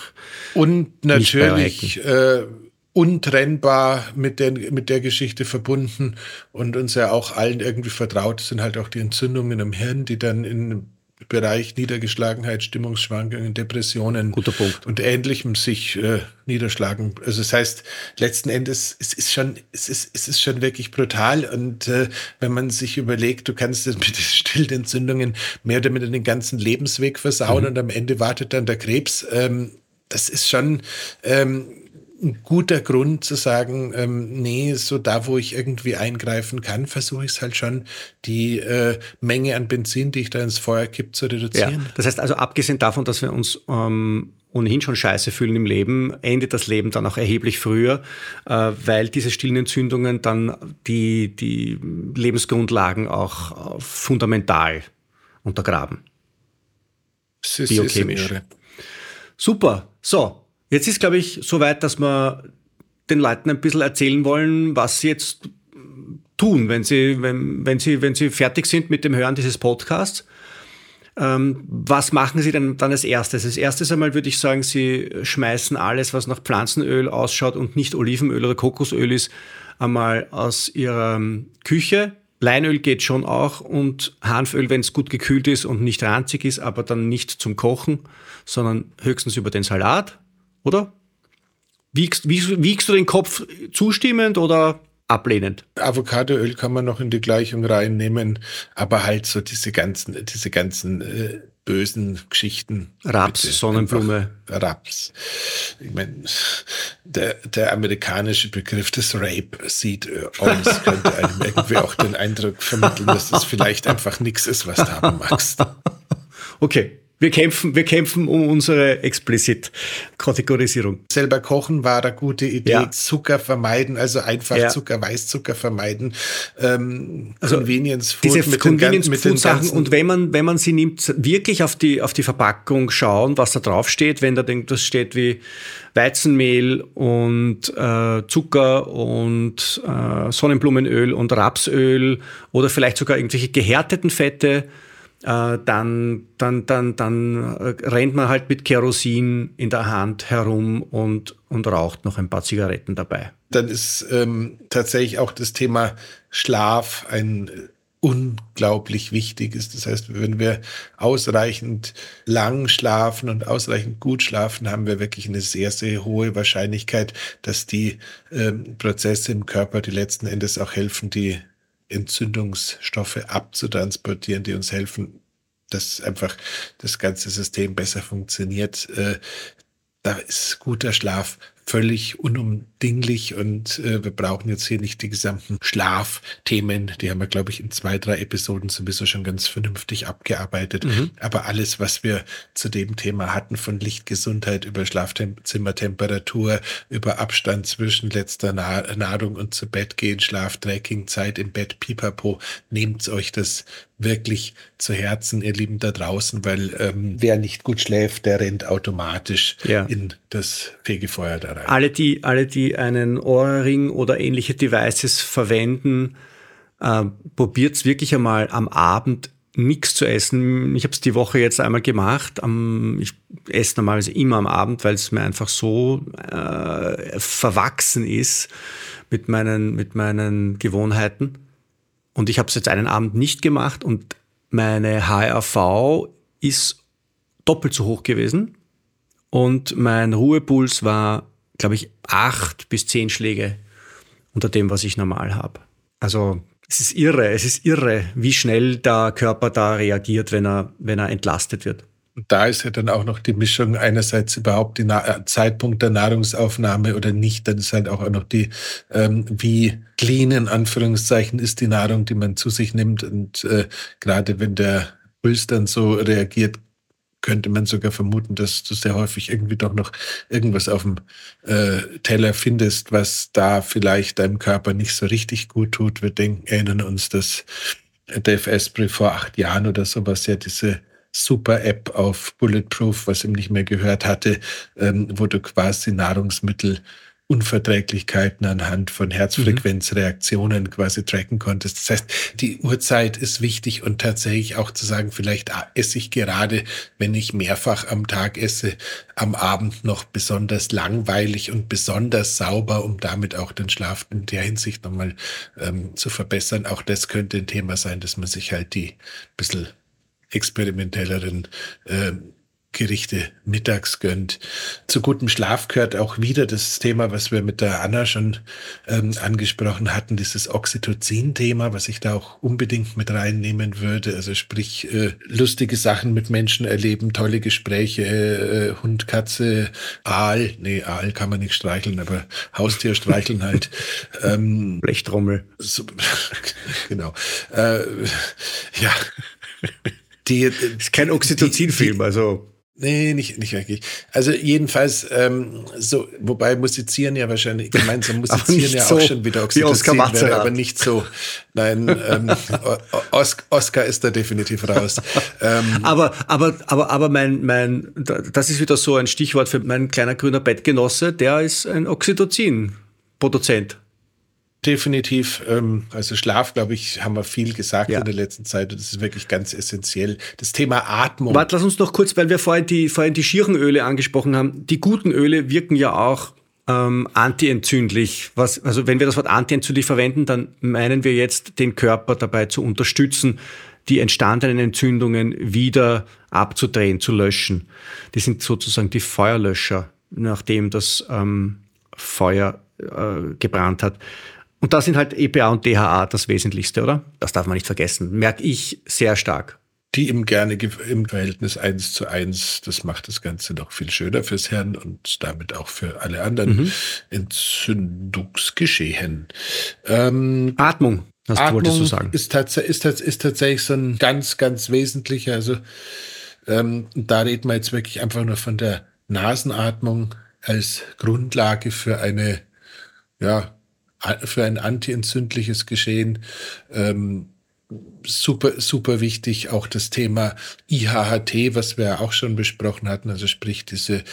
A: Und natürlich äh, untrennbar mit der, mit der Geschichte verbunden und uns ja auch allen irgendwie vertraut sind halt auch die Entzündungen im Hirn, die dann in Bereich Niedergeschlagenheit, Stimmungsschwankungen, Depressionen
D: Guter Punkt.
A: und Ähnlichem sich äh, niederschlagen. Also das heißt, letzten Endes, es ist schon, es ist, es ist schon wirklich brutal. Und äh, wenn man sich überlegt, du kannst mit den stillen Entzündungen mehr oder weniger den ganzen Lebensweg versauen mhm. und am Ende wartet dann der Krebs. Ähm, das ist schon ähm, ein guter Grund zu sagen, ähm, nee, so da, wo ich irgendwie eingreifen kann, versuche ich es halt schon, die äh, Menge an Benzin, die ich da ins Feuer kipp, zu reduzieren.
D: Ja, das heißt also, abgesehen davon, dass wir uns ähm, ohnehin schon scheiße fühlen im Leben, endet das Leben dann auch erheblich früher, äh, weil diese stillen Entzündungen dann die, die Lebensgrundlagen auch äh, fundamental untergraben.
A: Biochemisch.
D: Super. So, Jetzt ist, glaube ich, so weit, dass wir den Leuten ein bisschen erzählen wollen, was sie jetzt tun, wenn sie, wenn, wenn sie, wenn sie fertig sind mit dem Hören dieses Podcasts. Ähm, was machen Sie denn dann als erstes? Als erstes einmal würde ich sagen, Sie schmeißen alles, was nach Pflanzenöl ausschaut und nicht Olivenöl oder Kokosöl ist, einmal aus Ihrer Küche. Leinöl geht schon auch und Hanföl, wenn es gut gekühlt ist und nicht ranzig ist, aber dann nicht zum Kochen, sondern höchstens über den Salat, oder? Wiegst, wiegst, wiegst du den Kopf zustimmend oder ablehnend.
A: Avocadoöl kann man noch in die Gleichung reinnehmen, aber halt so diese ganzen, diese ganzen äh, bösen Geschichten.
D: Raps, bitte. Sonnenblume.
A: Einfach Raps. Ich meine, der, der amerikanische Begriff des Rape Seed Oils könnte einem irgendwie auch den Eindruck vermitteln, dass das vielleicht einfach nichts ist, was du haben magst.
D: Okay, wir kämpfen, wir kämpfen um unsere Explicit-Kategorisierung.
A: Selber kochen war eine gute Idee. Ja. Zucker vermeiden, also einfach ja. Zucker, Weißzucker vermeiden. Ähm,
D: also Convenience Food diese mit Convenience den, Food Sachen. Und wenn man, wenn man sie nimmt, wirklich auf die, auf die Verpackung schauen, was da drauf steht. Wenn da das steht wie Weizenmehl und äh, Zucker und äh, Sonnenblumenöl und Rapsöl oder vielleicht sogar irgendwelche gehärteten Fette äh, dann, dann, dann, dann rennt man halt mit Kerosin in der Hand herum und, und raucht noch ein paar Zigaretten dabei.
A: Dann ist ähm, tatsächlich auch das Thema Schlaf ein unglaublich wichtig ist. Das heißt, wenn wir ausreichend lang schlafen und ausreichend gut schlafen, haben wir wirklich eine sehr, sehr hohe Wahrscheinlichkeit, dass die ähm, Prozesse im Körper, die letzten Endes auch helfen, die Entzündungsstoffe abzutransportieren, die uns helfen, dass einfach das ganze System besser funktioniert. Äh, da ist guter Schlaf völlig unumdinglich und äh, wir brauchen jetzt hier nicht die gesamten Schlafthemen. Die haben wir, glaube ich, in zwei, drei Episoden sowieso schon ganz vernünftig abgearbeitet. Mhm. Aber alles, was wir zu dem Thema hatten, von Lichtgesundheit über Schlafzimmertemperatur, über Abstand zwischen letzter Nahrung und zu Bett gehen, Schlaftracking, Zeit im Bett, pipapo, nehmt euch das wirklich zu Herzen, ihr Lieben da draußen, weil ähm, wer nicht gut schläft, der rennt automatisch ja. in das Fegefeuer da rein.
D: Alle, die, alle, die einen Ohrring oder ähnliche Devices verwenden, äh, probiert es wirklich einmal am Abend nichts zu essen. Ich habe es die Woche jetzt einmal gemacht. Am, ich esse normalerweise immer am Abend, weil es mir einfach so äh, verwachsen ist mit meinen, mit meinen Gewohnheiten. Und ich habe es jetzt einen Abend nicht gemacht und meine HRV ist doppelt so hoch gewesen. Und mein Ruhepuls war, glaube ich, acht bis zehn Schläge unter dem, was ich normal habe. Also es ist irre, es ist irre, wie schnell der Körper da reagiert, wenn er, wenn er entlastet wird.
A: Und da ist ja dann auch noch die Mischung einerseits überhaupt der äh, Zeitpunkt der Nahrungsaufnahme oder nicht. Dann ist halt auch noch die, ähm, wie clean in Anführungszeichen ist die Nahrung, die man zu sich nimmt. Und äh, gerade wenn der Puls dann so reagiert, könnte man sogar vermuten, dass du sehr häufig irgendwie doch noch irgendwas auf dem äh, Teller findest, was da vielleicht deinem Körper nicht so richtig gut tut. Wir denken, erinnern uns, dass Dave Asprey vor acht Jahren oder sowas ja diese Super-App auf Bulletproof, was ihm nicht mehr gehört hatte, ähm, wo du quasi Nahrungsmittel Unverträglichkeiten anhand von Herzfrequenzreaktionen quasi tracken konntest. Das heißt, die Uhrzeit ist wichtig und tatsächlich auch zu sagen, vielleicht esse ich gerade, wenn ich mehrfach am Tag esse, am Abend noch besonders langweilig und besonders sauber, um damit auch den Schlaf in der Hinsicht nochmal ähm, zu verbessern. Auch das könnte ein Thema sein, dass man sich halt die bisschen experimentelleren äh, Gerichte mittags gönnt. Zu gutem Schlaf gehört auch wieder das Thema, was wir mit der Anna schon ähm, angesprochen hatten, dieses Oxytocin-Thema, was ich da auch unbedingt mit reinnehmen würde. Also sprich, äh, lustige Sachen mit Menschen erleben, tolle Gespräche, äh, Hund, Katze, Aal. Nee, Aal kann man nicht streicheln, aber Haustier streicheln halt.
D: ähm, Blechtrommel.
A: So, genau. Äh, ja.
D: Die, ist kein Oxytocin-Film, also
A: Nee, nicht, nicht wirklich. Also jedenfalls, ähm, so, wobei musizieren ja wahrscheinlich, gemeinsam musizieren ja auch schon wieder
D: Oxytocin wäre,
A: aber nicht so. Nein, ähm, Oscar ist da definitiv raus.
D: ähm, aber, aber, aber, aber mein, mein, das ist wieder so ein Stichwort für mein kleiner grüner Bettgenosse, der ist ein Oxytocin-Produzent.
A: Definitiv. Ähm, also Schlaf, glaube ich, haben wir viel gesagt ja. in der letzten Zeit und das ist wirklich ganz essentiell. Das Thema Atmung.
D: Warte, lass uns noch kurz, weil wir vorhin die, vorhin die schieren Öle angesprochen haben. Die guten Öle wirken ja auch ähm, antientzündlich. Was, also wenn wir das Wort antientzündlich verwenden, dann meinen wir jetzt, den Körper dabei zu unterstützen, die entstandenen Entzündungen wieder abzudrehen, zu löschen. Die sind sozusagen die Feuerlöscher, nachdem das ähm, Feuer äh, gebrannt hat. Und da sind halt EPA und DHA das Wesentlichste, oder? Das darf man nicht vergessen. Merke ich sehr stark.
A: Die eben gerne im Verhältnis eins zu eins. Das macht das Ganze noch viel schöner fürs Hirn und damit auch für alle anderen mhm. Entzündungsgeschehen.
D: Ähm, Atmung,
A: das Atmung wolltest du sagen. Ist, tats ist, ist tatsächlich so ein ganz, ganz wesentlicher. Also ähm, da reden wir jetzt wirklich einfach nur von der Nasenatmung als Grundlage für eine ja, für ein antientzündliches Geschehen. Ähm, super, super wichtig auch das Thema IHHT, was wir auch schon besprochen hatten, also sprich diese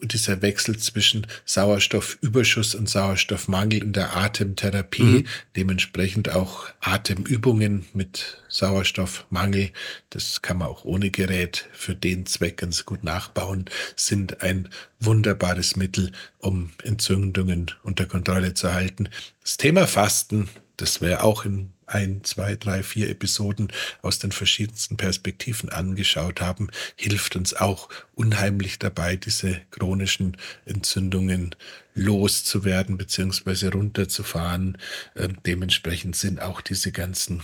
A: dieser Wechsel zwischen Sauerstoffüberschuss und Sauerstoffmangel in der Atemtherapie, mhm. dementsprechend auch Atemübungen mit Sauerstoffmangel, das kann man auch ohne Gerät für den Zweck ganz gut nachbauen, sind ein wunderbares Mittel, um Entzündungen unter Kontrolle zu halten. Das Thema Fasten, das wäre auch in ein, zwei, drei, vier Episoden aus den verschiedensten Perspektiven angeschaut haben, hilft uns auch unheimlich dabei, diese chronischen Entzündungen loszuwerden bzw. runterzufahren. Ähm, dementsprechend sind auch diese ganzen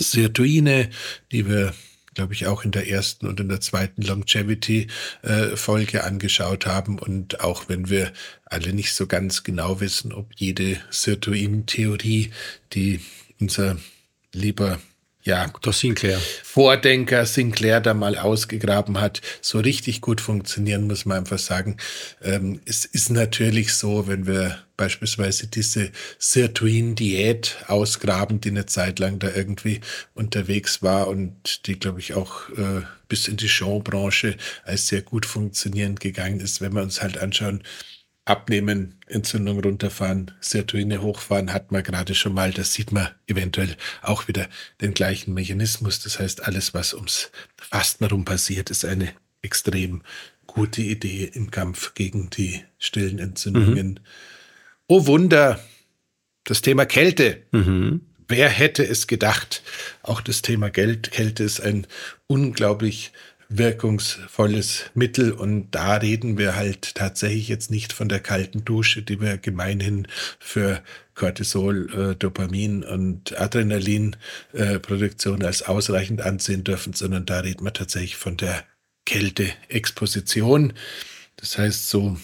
A: Sirtuine, die wir glaube ich, auch in der ersten und in der zweiten Longevity-Folge äh, angeschaut haben. Und auch wenn wir alle nicht so ganz genau wissen, ob jede Sirtuin-Theorie, die unser lieber ja,
D: der Sinclair.
A: Vordenker Sinclair da mal ausgegraben hat, so richtig gut funktionieren, muss man einfach sagen. Ähm, es ist natürlich so, wenn wir beispielsweise diese Sirtuin-Diät ausgraben, die eine Zeit lang da irgendwie unterwegs war und die, glaube ich, auch äh, bis in die Showbranche als sehr gut funktionierend gegangen ist, wenn wir uns halt anschauen, abnehmen, Entzündung runterfahren, Sirtuine hochfahren, hat man gerade schon mal. Das sieht man eventuell auch wieder den gleichen Mechanismus. Das heißt, alles, was ums Fasten herum passiert, ist eine extrem gute Idee im Kampf gegen die stillen Entzündungen. Mhm. Oh Wunder, das Thema Kälte. Mhm. Wer hätte es gedacht? Auch das Thema Geld, Kälte ist ein unglaublich wirkungsvolles Mittel. Und da reden wir halt tatsächlich jetzt nicht von der kalten Dusche, die wir gemeinhin für Cortisol, äh, Dopamin und Adrenalinproduktion äh, als ausreichend ansehen dürfen, sondern da reden wir tatsächlich von der Kälteexposition. Das heißt, so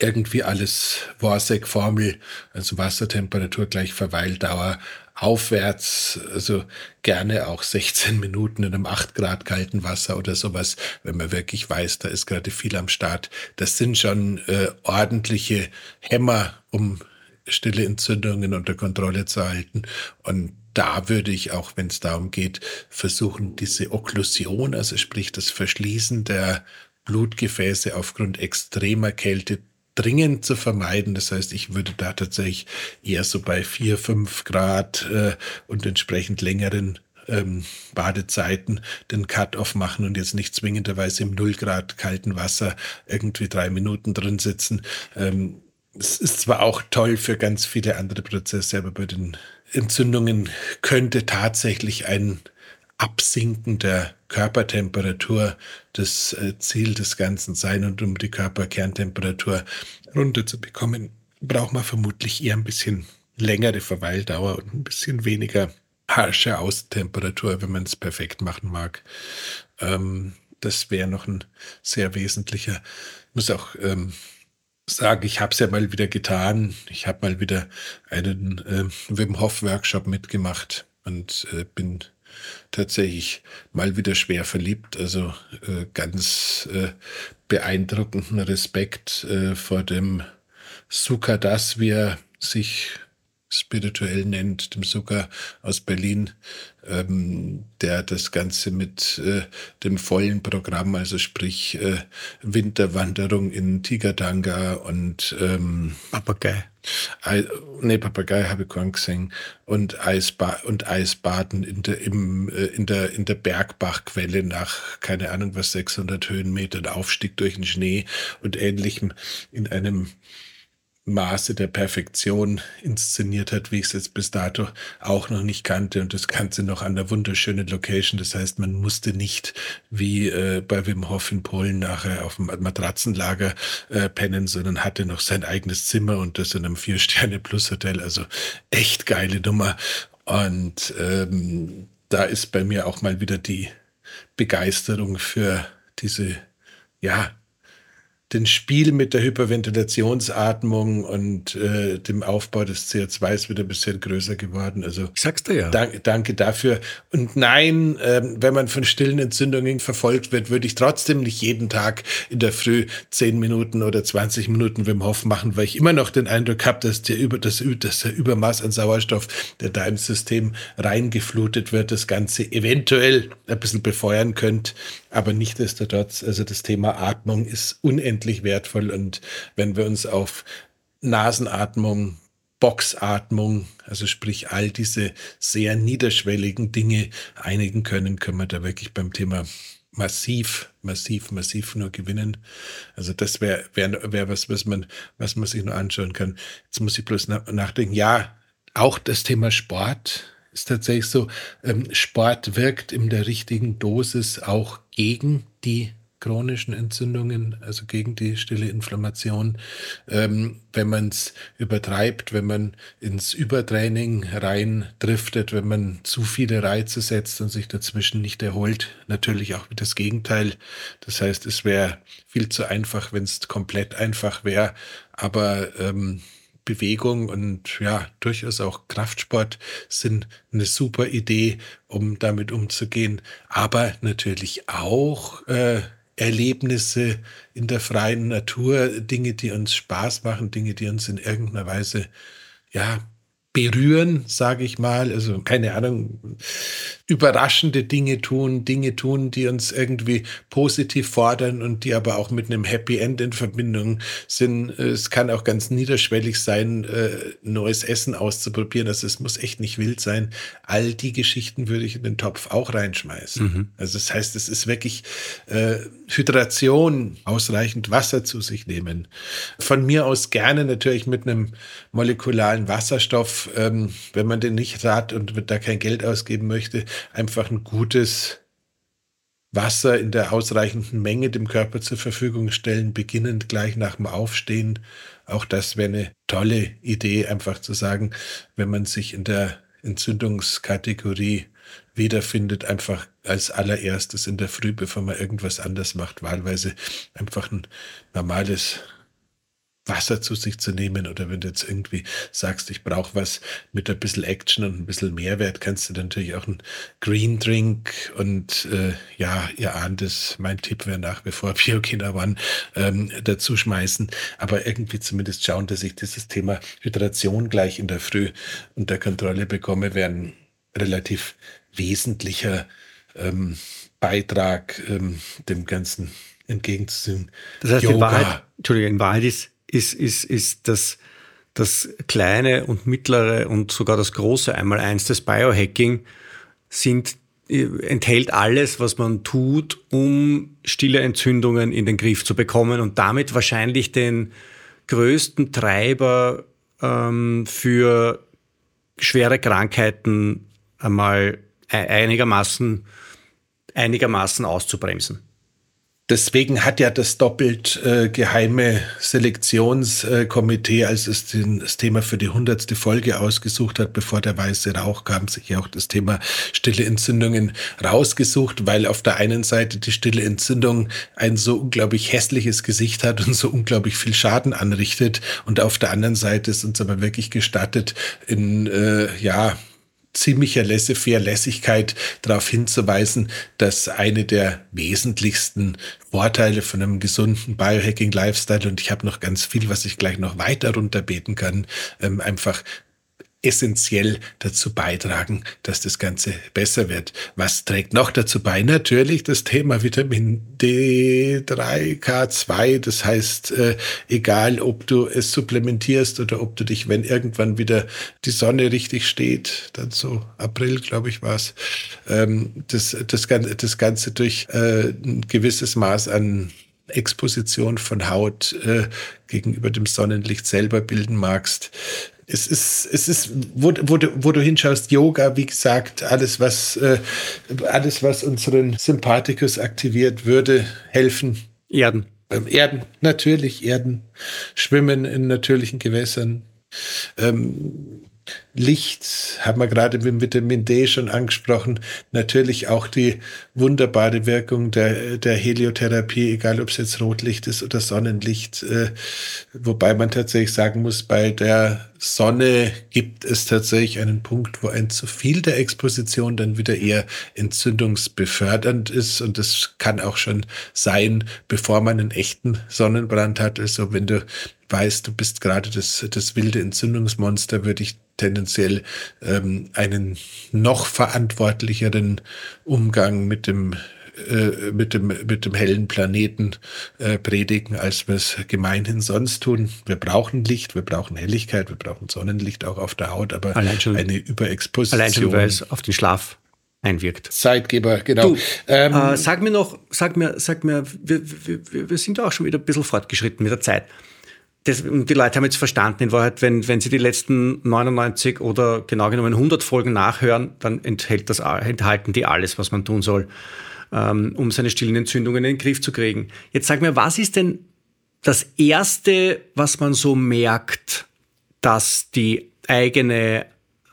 A: irgendwie alles Worsek-Formel, also Wassertemperatur gleich Verweildauer aufwärts, also gerne auch 16 Minuten in einem 8 Grad kalten Wasser oder sowas, wenn man wirklich weiß, da ist gerade viel am Start. Das sind schon äh, ordentliche Hämmer, um stille Entzündungen unter Kontrolle zu halten. Und da würde ich auch, wenn es darum geht, versuchen, diese Okklusion, also sprich das Verschließen der Blutgefäße aufgrund extremer Kälte dringend zu vermeiden. Das heißt, ich würde da tatsächlich eher so bei vier, fünf Grad äh, und entsprechend längeren ähm, Badezeiten den Cut-off machen und jetzt nicht zwingenderweise im null Grad kalten Wasser irgendwie drei Minuten drin sitzen. Ähm, es ist zwar auch toll für ganz viele andere Prozesse, aber bei den Entzündungen könnte tatsächlich ein Absinken der Körpertemperatur das äh, Ziel des Ganzen sein. Und um die Körperkerntemperatur runterzubekommen, braucht man vermutlich eher ein bisschen längere Verweildauer und ein bisschen weniger harsche Außentemperatur, wenn man es perfekt machen mag. Ähm, das wäre noch ein sehr wesentlicher. Ich muss auch ähm, sagen, ich habe es ja mal wieder getan. Ich habe mal wieder einen äh, Wim Hof Workshop mitgemacht und äh, bin tatsächlich mal wieder schwer verliebt. Also äh, ganz äh, beeindruckenden Respekt äh, vor dem Sukadas, wie er sich spirituell nennt, dem Zucker aus Berlin, ähm, der das Ganze mit äh, dem vollen Programm, also sprich äh, Winterwanderung in Tigatanga und ähm,
D: Papagei.
A: I, nee, Papagei habe ich kaum gesehen. Und, Eisba und Eisbaden in der, im, äh, in, der, in der Bergbachquelle nach, keine Ahnung was, 600 Höhenmetern Aufstieg durch den Schnee und ähnlichem in einem Maße der Perfektion inszeniert hat, wie ich es jetzt bis dato auch noch nicht kannte. Und das Ganze noch an der wunderschönen Location. Das heißt, man musste nicht wie äh, bei Wim Hof in Polen nachher auf dem Matratzenlager äh, pennen, sondern hatte noch sein eigenes Zimmer und das in einem Vier-Sterne-Plus-Hotel. Also echt geile Nummer. Und ähm, da ist bei mir auch mal wieder die Begeisterung für diese ja, den Spiel mit der Hyperventilationsatmung und äh, dem Aufbau des CO2 ist wieder ein bisschen größer geworden. Also
D: ich sag's dir ja.
A: Dank, danke dafür. Und nein, äh, wenn man von stillen Entzündungen verfolgt wird, würde ich trotzdem nicht jeden Tag in der Früh zehn Minuten oder 20 Minuten Wim Hof machen, weil ich immer noch den Eindruck habe, dass der über das, das Übermaß an Sauerstoff, der da ins System reingeflutet wird, das Ganze eventuell ein bisschen befeuern könnte. Aber nichtdestotrotz, also das Thema Atmung ist unendlich wertvoll. Und wenn wir uns auf Nasenatmung, Boxatmung, also sprich all diese sehr niederschwelligen Dinge einigen können, können wir da wirklich beim Thema massiv, massiv, massiv nur gewinnen. Also das wäre wär, wär was, was man, was man sich nur anschauen kann. Jetzt muss ich bloß nachdenken. Ja, auch das Thema Sport ist tatsächlich so, ähm, Sport wirkt in der richtigen Dosis auch gegen die chronischen Entzündungen, also gegen die stille Inflammation. Ähm, wenn man es übertreibt, wenn man ins Übertraining rein driftet, wenn man zu viele Reize setzt und sich dazwischen nicht erholt, natürlich auch das Gegenteil. Das heißt, es wäre viel zu einfach, wenn es komplett einfach wäre. Aber ähm, Bewegung und ja, durchaus auch Kraftsport sind eine super Idee, um damit umzugehen. Aber natürlich auch äh, Erlebnisse in der freien Natur, Dinge, die uns Spaß machen, Dinge, die uns in irgendeiner Weise ja berühren, sage ich mal. Also keine Ahnung, überraschende Dinge tun, Dinge tun, die uns irgendwie positiv fordern und die aber auch mit einem Happy End in Verbindung sind. Es kann auch ganz niederschwellig sein, äh, neues Essen auszuprobieren. Also es muss echt nicht wild sein. All die Geschichten würde ich in den Topf auch reinschmeißen. Mhm. Also das heißt, es ist wirklich äh, Hydration, ausreichend Wasser zu sich nehmen. Von mir aus gerne natürlich mit einem molekularen Wasserstoff, ähm, wenn man den nicht hat und da kein Geld ausgeben möchte, einfach ein gutes Wasser in der ausreichenden Menge dem Körper zur Verfügung stellen, beginnend gleich nach dem Aufstehen. Auch das wäre eine tolle Idee, einfach zu sagen, wenn man sich in der Entzündungskategorie wiederfindet, einfach als allererstes in der Früh, bevor man irgendwas anders macht, wahlweise einfach ein normales Wasser zu sich zu nehmen oder wenn du jetzt irgendwie sagst, ich brauche was mit ein bisschen Action und ein bisschen Mehrwert, kannst du natürlich auch einen Green Drink und äh, ja, ihr ahnt es, mein Tipp wäre nach wie vor Biokina One ähm, dazu schmeißen, aber irgendwie zumindest schauen, dass ich dieses Thema Hydration gleich in der Früh unter Kontrolle bekomme, wäre ein relativ wesentlicher ähm, Beitrag ähm, dem Ganzen entgegenzusehen.
D: Das heißt, Yoga. in Wahrheit, Entschuldigung, in Wahrheit ist ist, ist, ist das, das kleine und mittlere und sogar das große einmal eins des Biohacking sind, äh, enthält alles, was man tut, um stille Entzündungen in den Griff zu bekommen und damit wahrscheinlich den größten Treiber ähm, für schwere Krankheiten einmal e-, einigermaßen, einigermaßen auszubremsen.
A: Deswegen hat ja das doppelt äh, geheime Selektionskomitee, als es den, das Thema für die hundertste Folge ausgesucht hat, bevor der weiße Rauch kam, sich ja auch das Thema stille Entzündungen rausgesucht, weil auf der einen Seite die stille Entzündung ein so unglaublich hässliches Gesicht hat und so unglaublich viel Schaden anrichtet und auf der anderen Seite ist uns aber wirklich gestattet, in äh, ja ziemlicher Laissez-faire-Lässigkeit darauf hinzuweisen, dass eine der wesentlichsten Vorteile von einem gesunden Biohacking-Lifestyle, und ich habe noch ganz viel, was ich gleich noch weiter runterbeten kann, ähm, einfach essentiell dazu beitragen, dass das Ganze besser wird. Was trägt noch dazu bei? Natürlich das Thema Vitamin D3, K2. Das heißt, äh, egal ob du es supplementierst oder ob du dich, wenn irgendwann wieder die Sonne richtig steht, dann so April, glaube ich, war es, ähm, das, das, das Ganze durch äh, ein gewisses Maß an Exposition von Haut äh, gegenüber dem Sonnenlicht selber bilden magst, es ist, es ist, wo, wo, du, wo du hinschaust, Yoga, wie gesagt, alles, was, äh, alles, was unseren Sympathikus aktiviert, würde helfen.
D: Erden.
A: Ähm, Erden, natürlich, Erden. Schwimmen in natürlichen Gewässern. Ähm, Licht haben wir gerade mit Vitamin D schon angesprochen. Natürlich auch die wunderbare Wirkung der, der Heliotherapie, egal ob es jetzt Rotlicht ist oder Sonnenlicht. Äh, wobei man tatsächlich sagen muss, bei der Sonne gibt es tatsächlich einen Punkt, wo ein zu viel der Exposition dann wieder eher entzündungsbefördernd ist. Und das kann auch schon sein, bevor man einen echten Sonnenbrand hat. Also wenn du weißt, du bist gerade das, das wilde Entzündungsmonster, würde ich tendenziell ähm, einen noch verantwortlicheren Umgang mit dem äh, mit dem, mit dem hellen Planeten äh, predigen, als wir es gemeinhin sonst tun. Wir brauchen Licht, wir brauchen Helligkeit, wir brauchen Sonnenlicht auch auf der Haut, aber
D: schon,
A: eine Überexposition.
D: Allein schon, weil es auf den Schlaf einwirkt.
A: Zeitgeber, genau.
D: Du, ähm, äh, sag mir noch, sag mir, sag mir, wir, wir, wir sind auch schon wieder ein bisschen fortgeschritten mit der Zeit das, die Leute haben jetzt verstanden, in Wahrheit, wenn, wenn sie die letzten 99 oder genau genommen 100 Folgen nachhören, dann enthält das, enthalten die alles, was man tun soll, ähm, um seine stillen Entzündungen in den Griff zu kriegen. Jetzt sag mir, was ist denn das Erste, was man so merkt, dass die eigene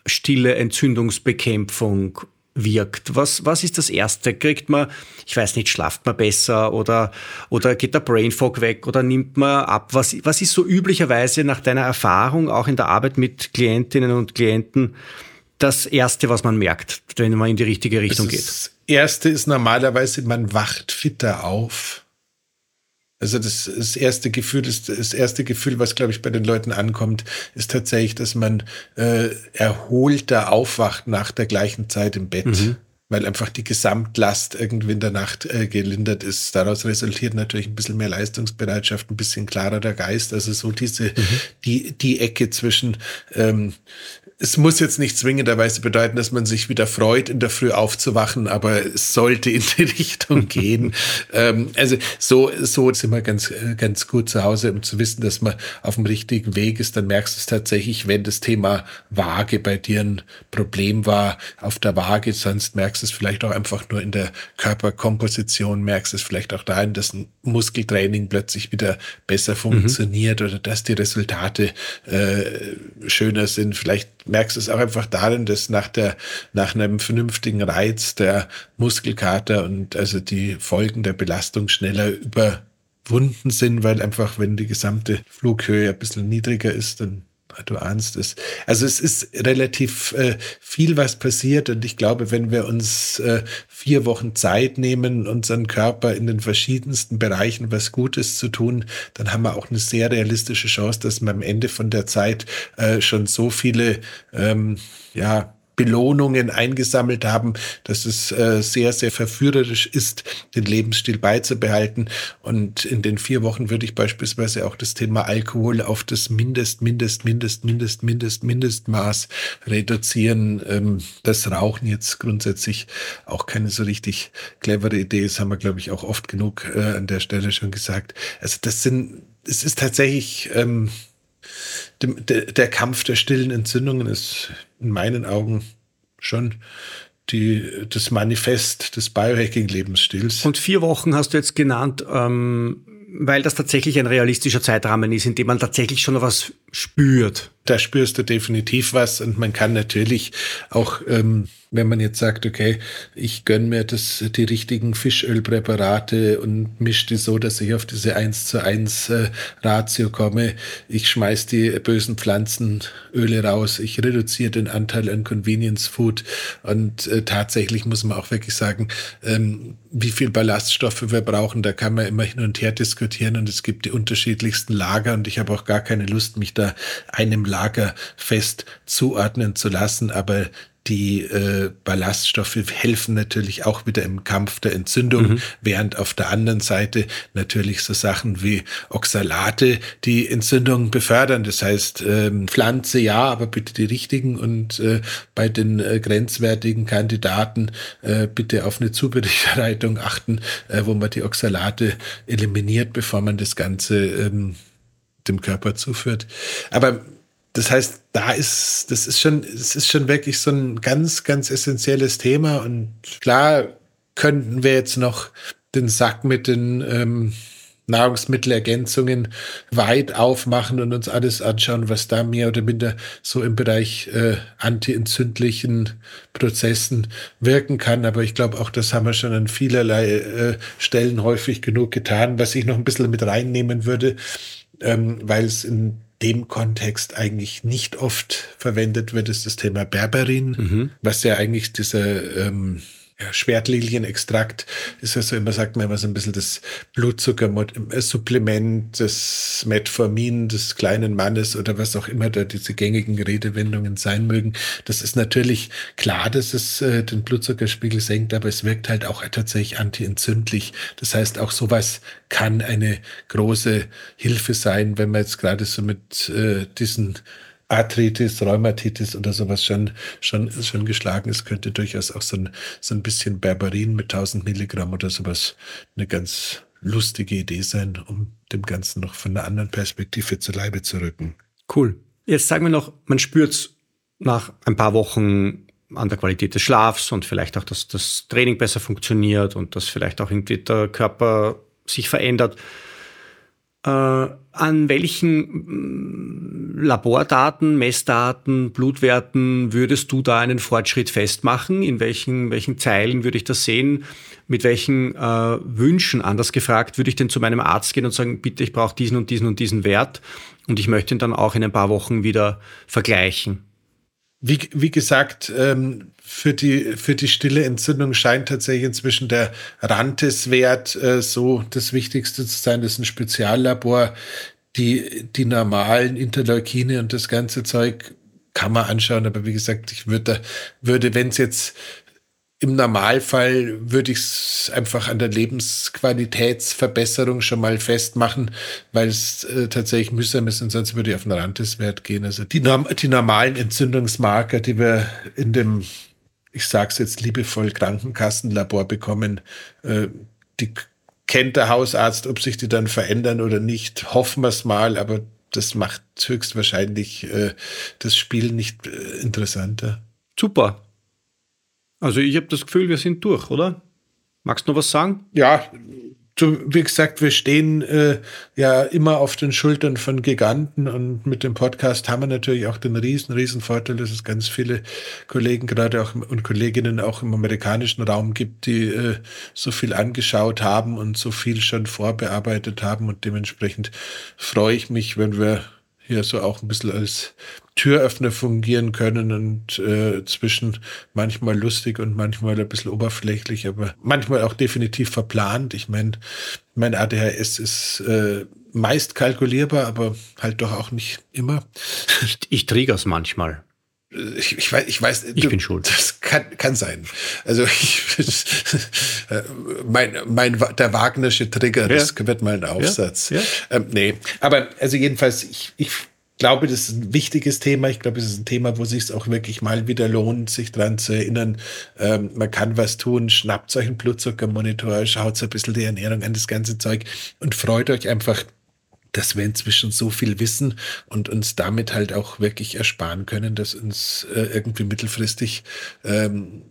D: stille Entzündungsbekämpfung wirkt? Was, was ist das Erste? Kriegt man, ich weiß nicht, schlaft man besser oder, oder geht der Brain Fog weg oder nimmt man ab? Was, was ist so üblicherweise nach deiner Erfahrung, auch in der Arbeit mit Klientinnen und Klienten, das Erste, was man merkt, wenn man in die richtige Richtung geht?
A: Das Erste ist normalerweise, man wacht fitter auf. Also das, das erste Gefühl, das, das erste Gefühl, was glaube ich bei den Leuten ankommt, ist tatsächlich, dass man äh, erholter aufwacht nach der gleichen Zeit im Bett. Mhm. Weil einfach die Gesamtlast irgendwie in der Nacht äh, gelindert ist. Daraus resultiert natürlich ein bisschen mehr Leistungsbereitschaft, ein bisschen klarerer Geist. Also so diese, mhm. die, die Ecke zwischen ähm, es muss jetzt nicht zwingenderweise bedeuten, dass man sich wieder freut, in der Früh aufzuwachen, aber es sollte in die Richtung gehen. ähm, also so, so sind wir ganz, ganz gut zu Hause, um zu wissen, dass man auf dem richtigen Weg ist. Dann merkst du es tatsächlich, wenn das Thema Waage bei dir ein Problem war, auf der Waage, sonst merkst du es vielleicht auch einfach nur in der Körperkomposition, merkst du es vielleicht auch dahin, dass ein Muskeltraining plötzlich wieder besser mhm. funktioniert mhm. oder dass die Resultate äh, schöner sind. Vielleicht merkst es auch einfach darin, dass nach der, nach einem vernünftigen Reiz der Muskelkater und also die Folgen der Belastung schneller überwunden sind, weil einfach, wenn die gesamte Flughöhe ein bisschen niedriger ist, dann du ahnst es. Also es ist relativ äh, viel, was passiert und ich glaube, wenn wir uns äh, vier Wochen Zeit nehmen, unseren Körper in den verschiedensten Bereichen was Gutes zu tun, dann haben wir auch eine sehr realistische Chance, dass wir am Ende von der Zeit äh, schon so viele ähm, ja Belohnungen eingesammelt haben, dass es äh, sehr, sehr verführerisch ist, den Lebensstil beizubehalten. Und in den vier Wochen würde ich beispielsweise auch das Thema Alkohol auf das Mindest, Mindest, Mindest, Mindest, Mindest, Mindestmaß reduzieren. Ähm, das Rauchen jetzt grundsätzlich auch keine so richtig clevere Idee ist, haben wir, glaube ich, auch oft genug äh, an der Stelle schon gesagt. Also das sind, es ist tatsächlich, ähm, der, der Kampf der stillen Entzündungen ist in meinen Augen schon die, das Manifest des Biohacking-Lebensstils.
D: Und vier Wochen hast du jetzt genannt. Ähm, weil das tatsächlich ein realistischer Zeitrahmen ist, in dem man tatsächlich schon was spürt.
A: Da spürst du definitiv was und man kann natürlich auch ähm, wenn man jetzt sagt, okay, ich gönne mir das, die richtigen Fischölpräparate und mische die so, dass ich auf diese 1 zu 1 äh, Ratio komme. Ich schmeiß die bösen Pflanzenöle raus. Ich reduziere den Anteil an Convenience Food. Und äh, tatsächlich muss man auch wirklich sagen, ähm, wie viel Ballaststoffe wir brauchen, da kann man immer hin und her diskutieren und es gibt die unterschiedlichsten Lager und ich habe auch gar keine Lust, mich da einem Lager fest zuordnen zu lassen. Aber die äh, Ballaststoffe helfen natürlich auch wieder im Kampf der Entzündung, mhm. während auf der anderen Seite natürlich so Sachen wie Oxalate die Entzündung befördern. Das heißt, ähm, Pflanze ja, aber bitte die richtigen und äh, bei den äh, grenzwertigen Kandidaten äh, bitte auf eine Zubereitung achten, äh, wo man die Oxalate eliminiert, bevor man das Ganze ähm, dem Körper zuführt. Aber das heißt, da ist, das ist schon, es ist schon wirklich so ein ganz, ganz essentielles Thema. Und klar könnten wir jetzt noch den Sack mit den ähm, Nahrungsmittelergänzungen weit aufmachen und uns alles anschauen, was da mehr oder minder so im Bereich äh, antientzündlichen Prozessen wirken kann. Aber ich glaube, auch das haben wir schon an vielerlei äh, Stellen häufig genug getan. Was ich noch ein bisschen mit reinnehmen würde, ähm, weil es in dem Kontext eigentlich nicht oft verwendet wird, ist das Thema Berberin, mhm. was ja eigentlich dieser ähm, ja, Schwertlilienextrakt ist ja so immer, sagt man immer so ein bisschen das Blutzuckersupplement, das Metformin des kleinen Mannes oder was auch immer da diese gängigen Redewendungen sein mögen. Das ist natürlich klar, dass es äh, den Blutzuckerspiegel senkt, aber es wirkt halt auch tatsächlich antientzündlich. Das heißt, auch sowas kann eine große Hilfe sein, wenn man jetzt gerade so mit äh, diesen Arthritis, Rheumatitis oder sowas schon, schon, schon geschlagen ist, könnte durchaus auch so ein, so ein bisschen Berberin mit 1000 Milligramm oder sowas eine ganz lustige Idee sein, um dem Ganzen noch von einer anderen Perspektive zu Leibe zu rücken.
D: Cool. Jetzt sagen wir noch, man spürt es nach ein paar Wochen an der Qualität des Schlafs und vielleicht auch, dass das Training besser funktioniert und dass vielleicht auch irgendwie der Körper sich verändert. Äh, an welchen mm, Labordaten, Messdaten, Blutwerten würdest du da einen Fortschritt festmachen? In welchen, welchen Zeilen würde ich das sehen? Mit welchen äh, Wünschen, anders gefragt, würde ich denn zu meinem Arzt gehen und sagen, bitte, ich brauche diesen und diesen und diesen Wert und ich möchte ihn dann auch in ein paar Wochen wieder vergleichen?
A: Wie, wie gesagt, ähm, für die, für die stille Entzündung scheint tatsächlich inzwischen der Rantes-Wert äh, so das Wichtigste zu sein. Das ist ein Speziallabor. Die, die normalen Interleukine und das ganze Zeug kann man anschauen, aber wie gesagt, ich würde, würde, wenn es jetzt im Normalfall würde ich es einfach an der Lebensqualitätsverbesserung schon mal festmachen, weil es äh, tatsächlich mühsam ist und sonst würde ich auf den Randeswert gehen. Also die, die normalen Entzündungsmarker, die wir in dem, ich sage es jetzt liebevoll, Krankenkassenlabor bekommen, äh, die kennt der Hausarzt, ob sich die dann verändern oder nicht. Hoffen wir es mal, aber das macht höchstwahrscheinlich äh, das Spiel nicht äh, interessanter.
D: Super. Also ich habe das Gefühl, wir sind durch, oder? Magst du noch was sagen?
A: Ja, wie gesagt, wir stehen äh, ja immer auf den Schultern von Giganten und mit dem Podcast haben wir natürlich auch den riesen, riesen Vorteil, dass es ganz viele Kollegen gerade auch und Kolleginnen auch im amerikanischen Raum gibt, die äh, so viel angeschaut haben und so viel schon vorbearbeitet haben und dementsprechend freue ich mich, wenn wir hier so auch ein bisschen als Türöffner fungieren können und äh, zwischen manchmal lustig und manchmal ein bisschen oberflächlich, aber manchmal auch definitiv verplant. Ich meine, mein ADHS ist äh, meist kalkulierbar, aber halt doch auch nicht immer.
D: Ich, ich trigger's manchmal.
A: Ich, ich, weiß, ich weiß,
D: ich du, bin schuld.
A: Das kann, kann sein. Also ich, mein, mein, der Wagnersche Trigger, ja. das wird mal ein Aufsatz. Ja. Ja. Ähm, nee, aber also jedenfalls, ich, ich glaube, das ist ein wichtiges Thema. Ich glaube, es ist ein Thema, wo sich auch wirklich mal wieder lohnt, sich dran zu erinnern. Ähm, man kann was tun, schnappt euch einen Blutzuckermonitor, schaut so ein bisschen die Ernährung an, das ganze Zeug und freut euch einfach, dass wir inzwischen so viel wissen und uns damit halt auch wirklich ersparen können, dass uns äh, irgendwie mittelfristig ähm,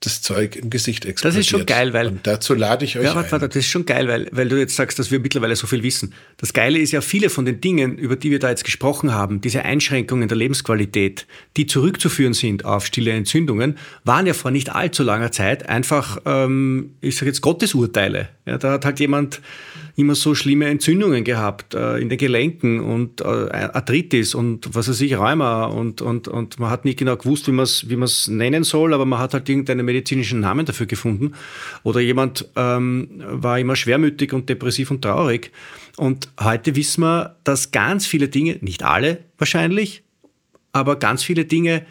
A: das Zeug im Gesicht explodiert.
D: Das ist schon geil, weil.
A: Und dazu lade ich euch
D: ja,
A: warte,
D: warte, das ist schon geil, weil, weil du jetzt sagst, dass wir mittlerweile so viel wissen. Das Geile ist ja, viele von den Dingen, über die wir da jetzt gesprochen haben, diese Einschränkungen der Lebensqualität, die zurückzuführen sind auf stille Entzündungen, waren ja vor nicht allzu langer Zeit einfach, ähm, ich sage jetzt, Gottesurteile. Ja, da hat halt jemand immer so schlimme Entzündungen gehabt äh, in den Gelenken und äh, Arthritis und was weiß ich, Rheuma und, und, und man hat nicht genau gewusst, wie man es wie nennen soll, aber man hat halt irgendeinen medizinischen Namen dafür gefunden. Oder jemand ähm, war immer schwermütig und depressiv und traurig. Und heute wissen wir, dass ganz viele Dinge, nicht alle wahrscheinlich, aber ganz viele Dinge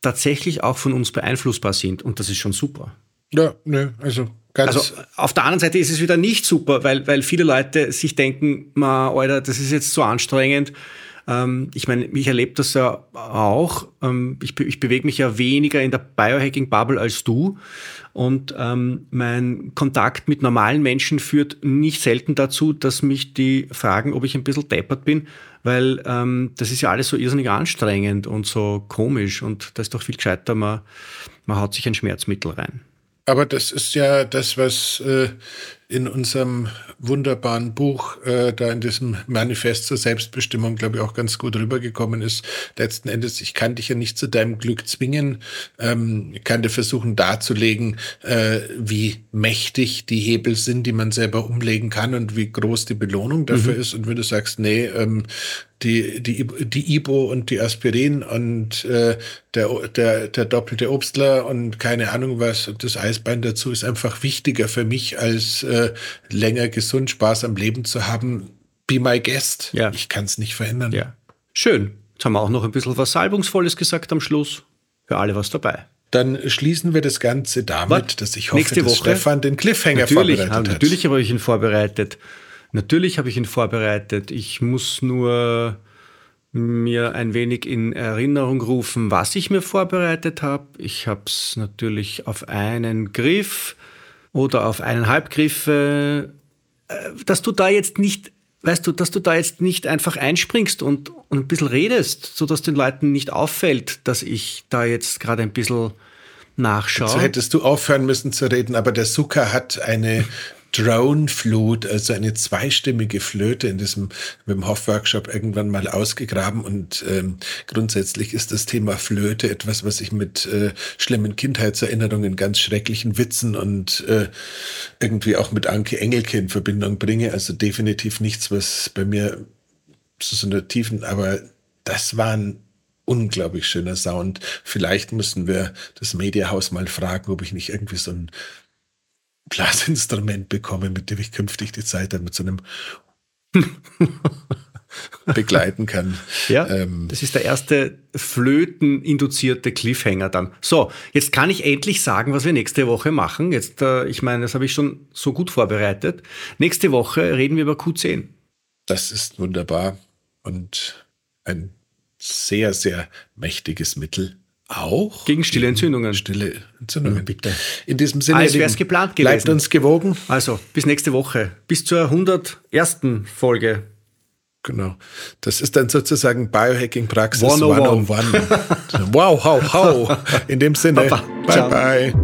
D: tatsächlich auch von uns beeinflussbar sind. Und das ist schon super.
A: Ja, ne, also Ganz
D: also auf der anderen Seite ist es wieder nicht super, weil, weil viele Leute sich denken, ma, Alter, das ist jetzt so anstrengend. Ähm, ich meine, ich erlebe das ja auch. Ähm, ich, ich bewege mich ja weniger in der Biohacking-Bubble als du. Und ähm, mein Kontakt mit normalen Menschen führt nicht selten dazu, dass mich die fragen, ob ich ein bisschen deppert bin, weil ähm, das ist ja alles so irrsinnig anstrengend und so komisch. Und da ist doch viel gescheiter, man, man haut sich ein Schmerzmittel rein.
A: Aber das ist ja das, was äh, in unserem wunderbaren Buch, äh, da in diesem Manifest zur Selbstbestimmung, glaube ich, auch ganz gut rübergekommen ist. Letzten Endes, ich kann dich ja nicht zu deinem Glück zwingen. Ähm, ich kann dir versuchen darzulegen, äh, wie mächtig die Hebel sind, die man selber umlegen kann und wie groß die Belohnung dafür mhm. ist. Und wenn du sagst, nee, ähm, die, die, die Ibo und die Aspirin und äh, der, der, der doppelte Obstler und keine Ahnung was und das Eisbein dazu ist einfach wichtiger für mich, als äh, länger gesund Spaß am Leben zu haben. Be my guest.
D: Ja.
A: Ich kann es nicht verändern.
D: Ja. Schön. Jetzt haben wir auch noch ein bisschen was Salbungsvolles gesagt am Schluss. Für alle was dabei.
A: Dann schließen wir das Ganze damit, was? dass ich hoffe,
D: Nächste
A: dass
D: Woche?
A: Stefan den Cliffhanger
D: natürlich,
A: vorbereitet hat.
D: Natürlich habe ich ihn vorbereitet. Natürlich habe ich ihn vorbereitet. Ich muss nur mir ein wenig in Erinnerung rufen, was ich mir vorbereitet habe. Ich habe es natürlich auf einen Griff oder auf eineinhalb Griffe, äh, dass du da jetzt nicht, weißt du, dass du da jetzt nicht einfach einspringst und, und ein bisschen redest, sodass den Leuten nicht auffällt, dass ich da jetzt gerade ein bisschen nachschaue.
A: So hättest du aufhören müssen zu reden, aber der Zucker hat eine Drone-Flute, also eine zweistimmige Flöte in diesem Wim Hof Workshop irgendwann mal ausgegraben und ähm, grundsätzlich ist das Thema Flöte etwas, was ich mit äh, schlimmen Kindheitserinnerungen, ganz schrecklichen Witzen und äh, irgendwie auch mit Anke Engelke in Verbindung bringe. Also definitiv nichts, was bei mir zu so einer tiefen, aber das waren unglaublich schöner Sound. Vielleicht müssen wir das Mediahaus mal fragen, ob ich nicht irgendwie so ein Blasinstrument bekomme, mit dem ich künftig die Zeit dann mit so einem begleiten kann.
D: Ja, ähm, das ist der erste Flöten-induzierte Cliffhanger dann. So, jetzt kann ich endlich sagen, was wir nächste Woche machen. Jetzt, äh, ich meine, das habe ich schon so gut vorbereitet. Nächste Woche reden wir über Q10.
A: Das ist wunderbar und ein sehr, sehr mächtiges Mittel auch
D: gegen stille Entzündungen.
A: Stille Entzündungen.
D: Ja, bitte.
A: In diesem Sinne,
D: als wäre es geplant gewesen.
A: Bleibt uns gewogen.
D: Also, bis nächste Woche. Bis zur 101. Folge.
A: Genau. Das ist dann sozusagen Biohacking Praxis
D: 101.
A: 101. wow, how, how. In dem Sinne,
D: Baba.
A: bye
D: Ciao.
A: bye.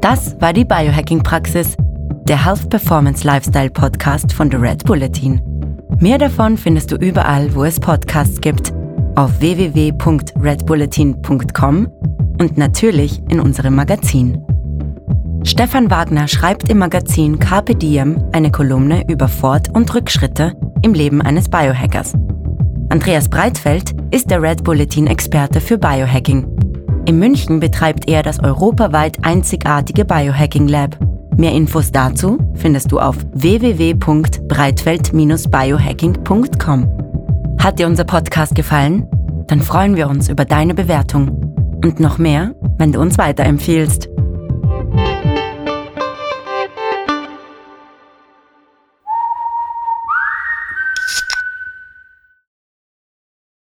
B: Das war die Biohacking Praxis, der Health Performance Lifestyle Podcast von The Red Bulletin. Mehr davon findest du überall, wo es Podcasts gibt auf www.redbulletin.com und natürlich in unserem Magazin. Stefan Wagner schreibt im Magazin Carpe Diem eine Kolumne über Fort- und Rückschritte im Leben eines Biohackers. Andreas Breitfeld ist der Red Bulletin-Experte für Biohacking. In München betreibt er das europaweit einzigartige Biohacking Lab. Mehr Infos dazu findest du auf www.breitfeld-biohacking.com. Hat dir unser Podcast gefallen? Dann freuen wir uns über deine Bewertung. Und noch mehr, wenn du uns weiterempfiehlst.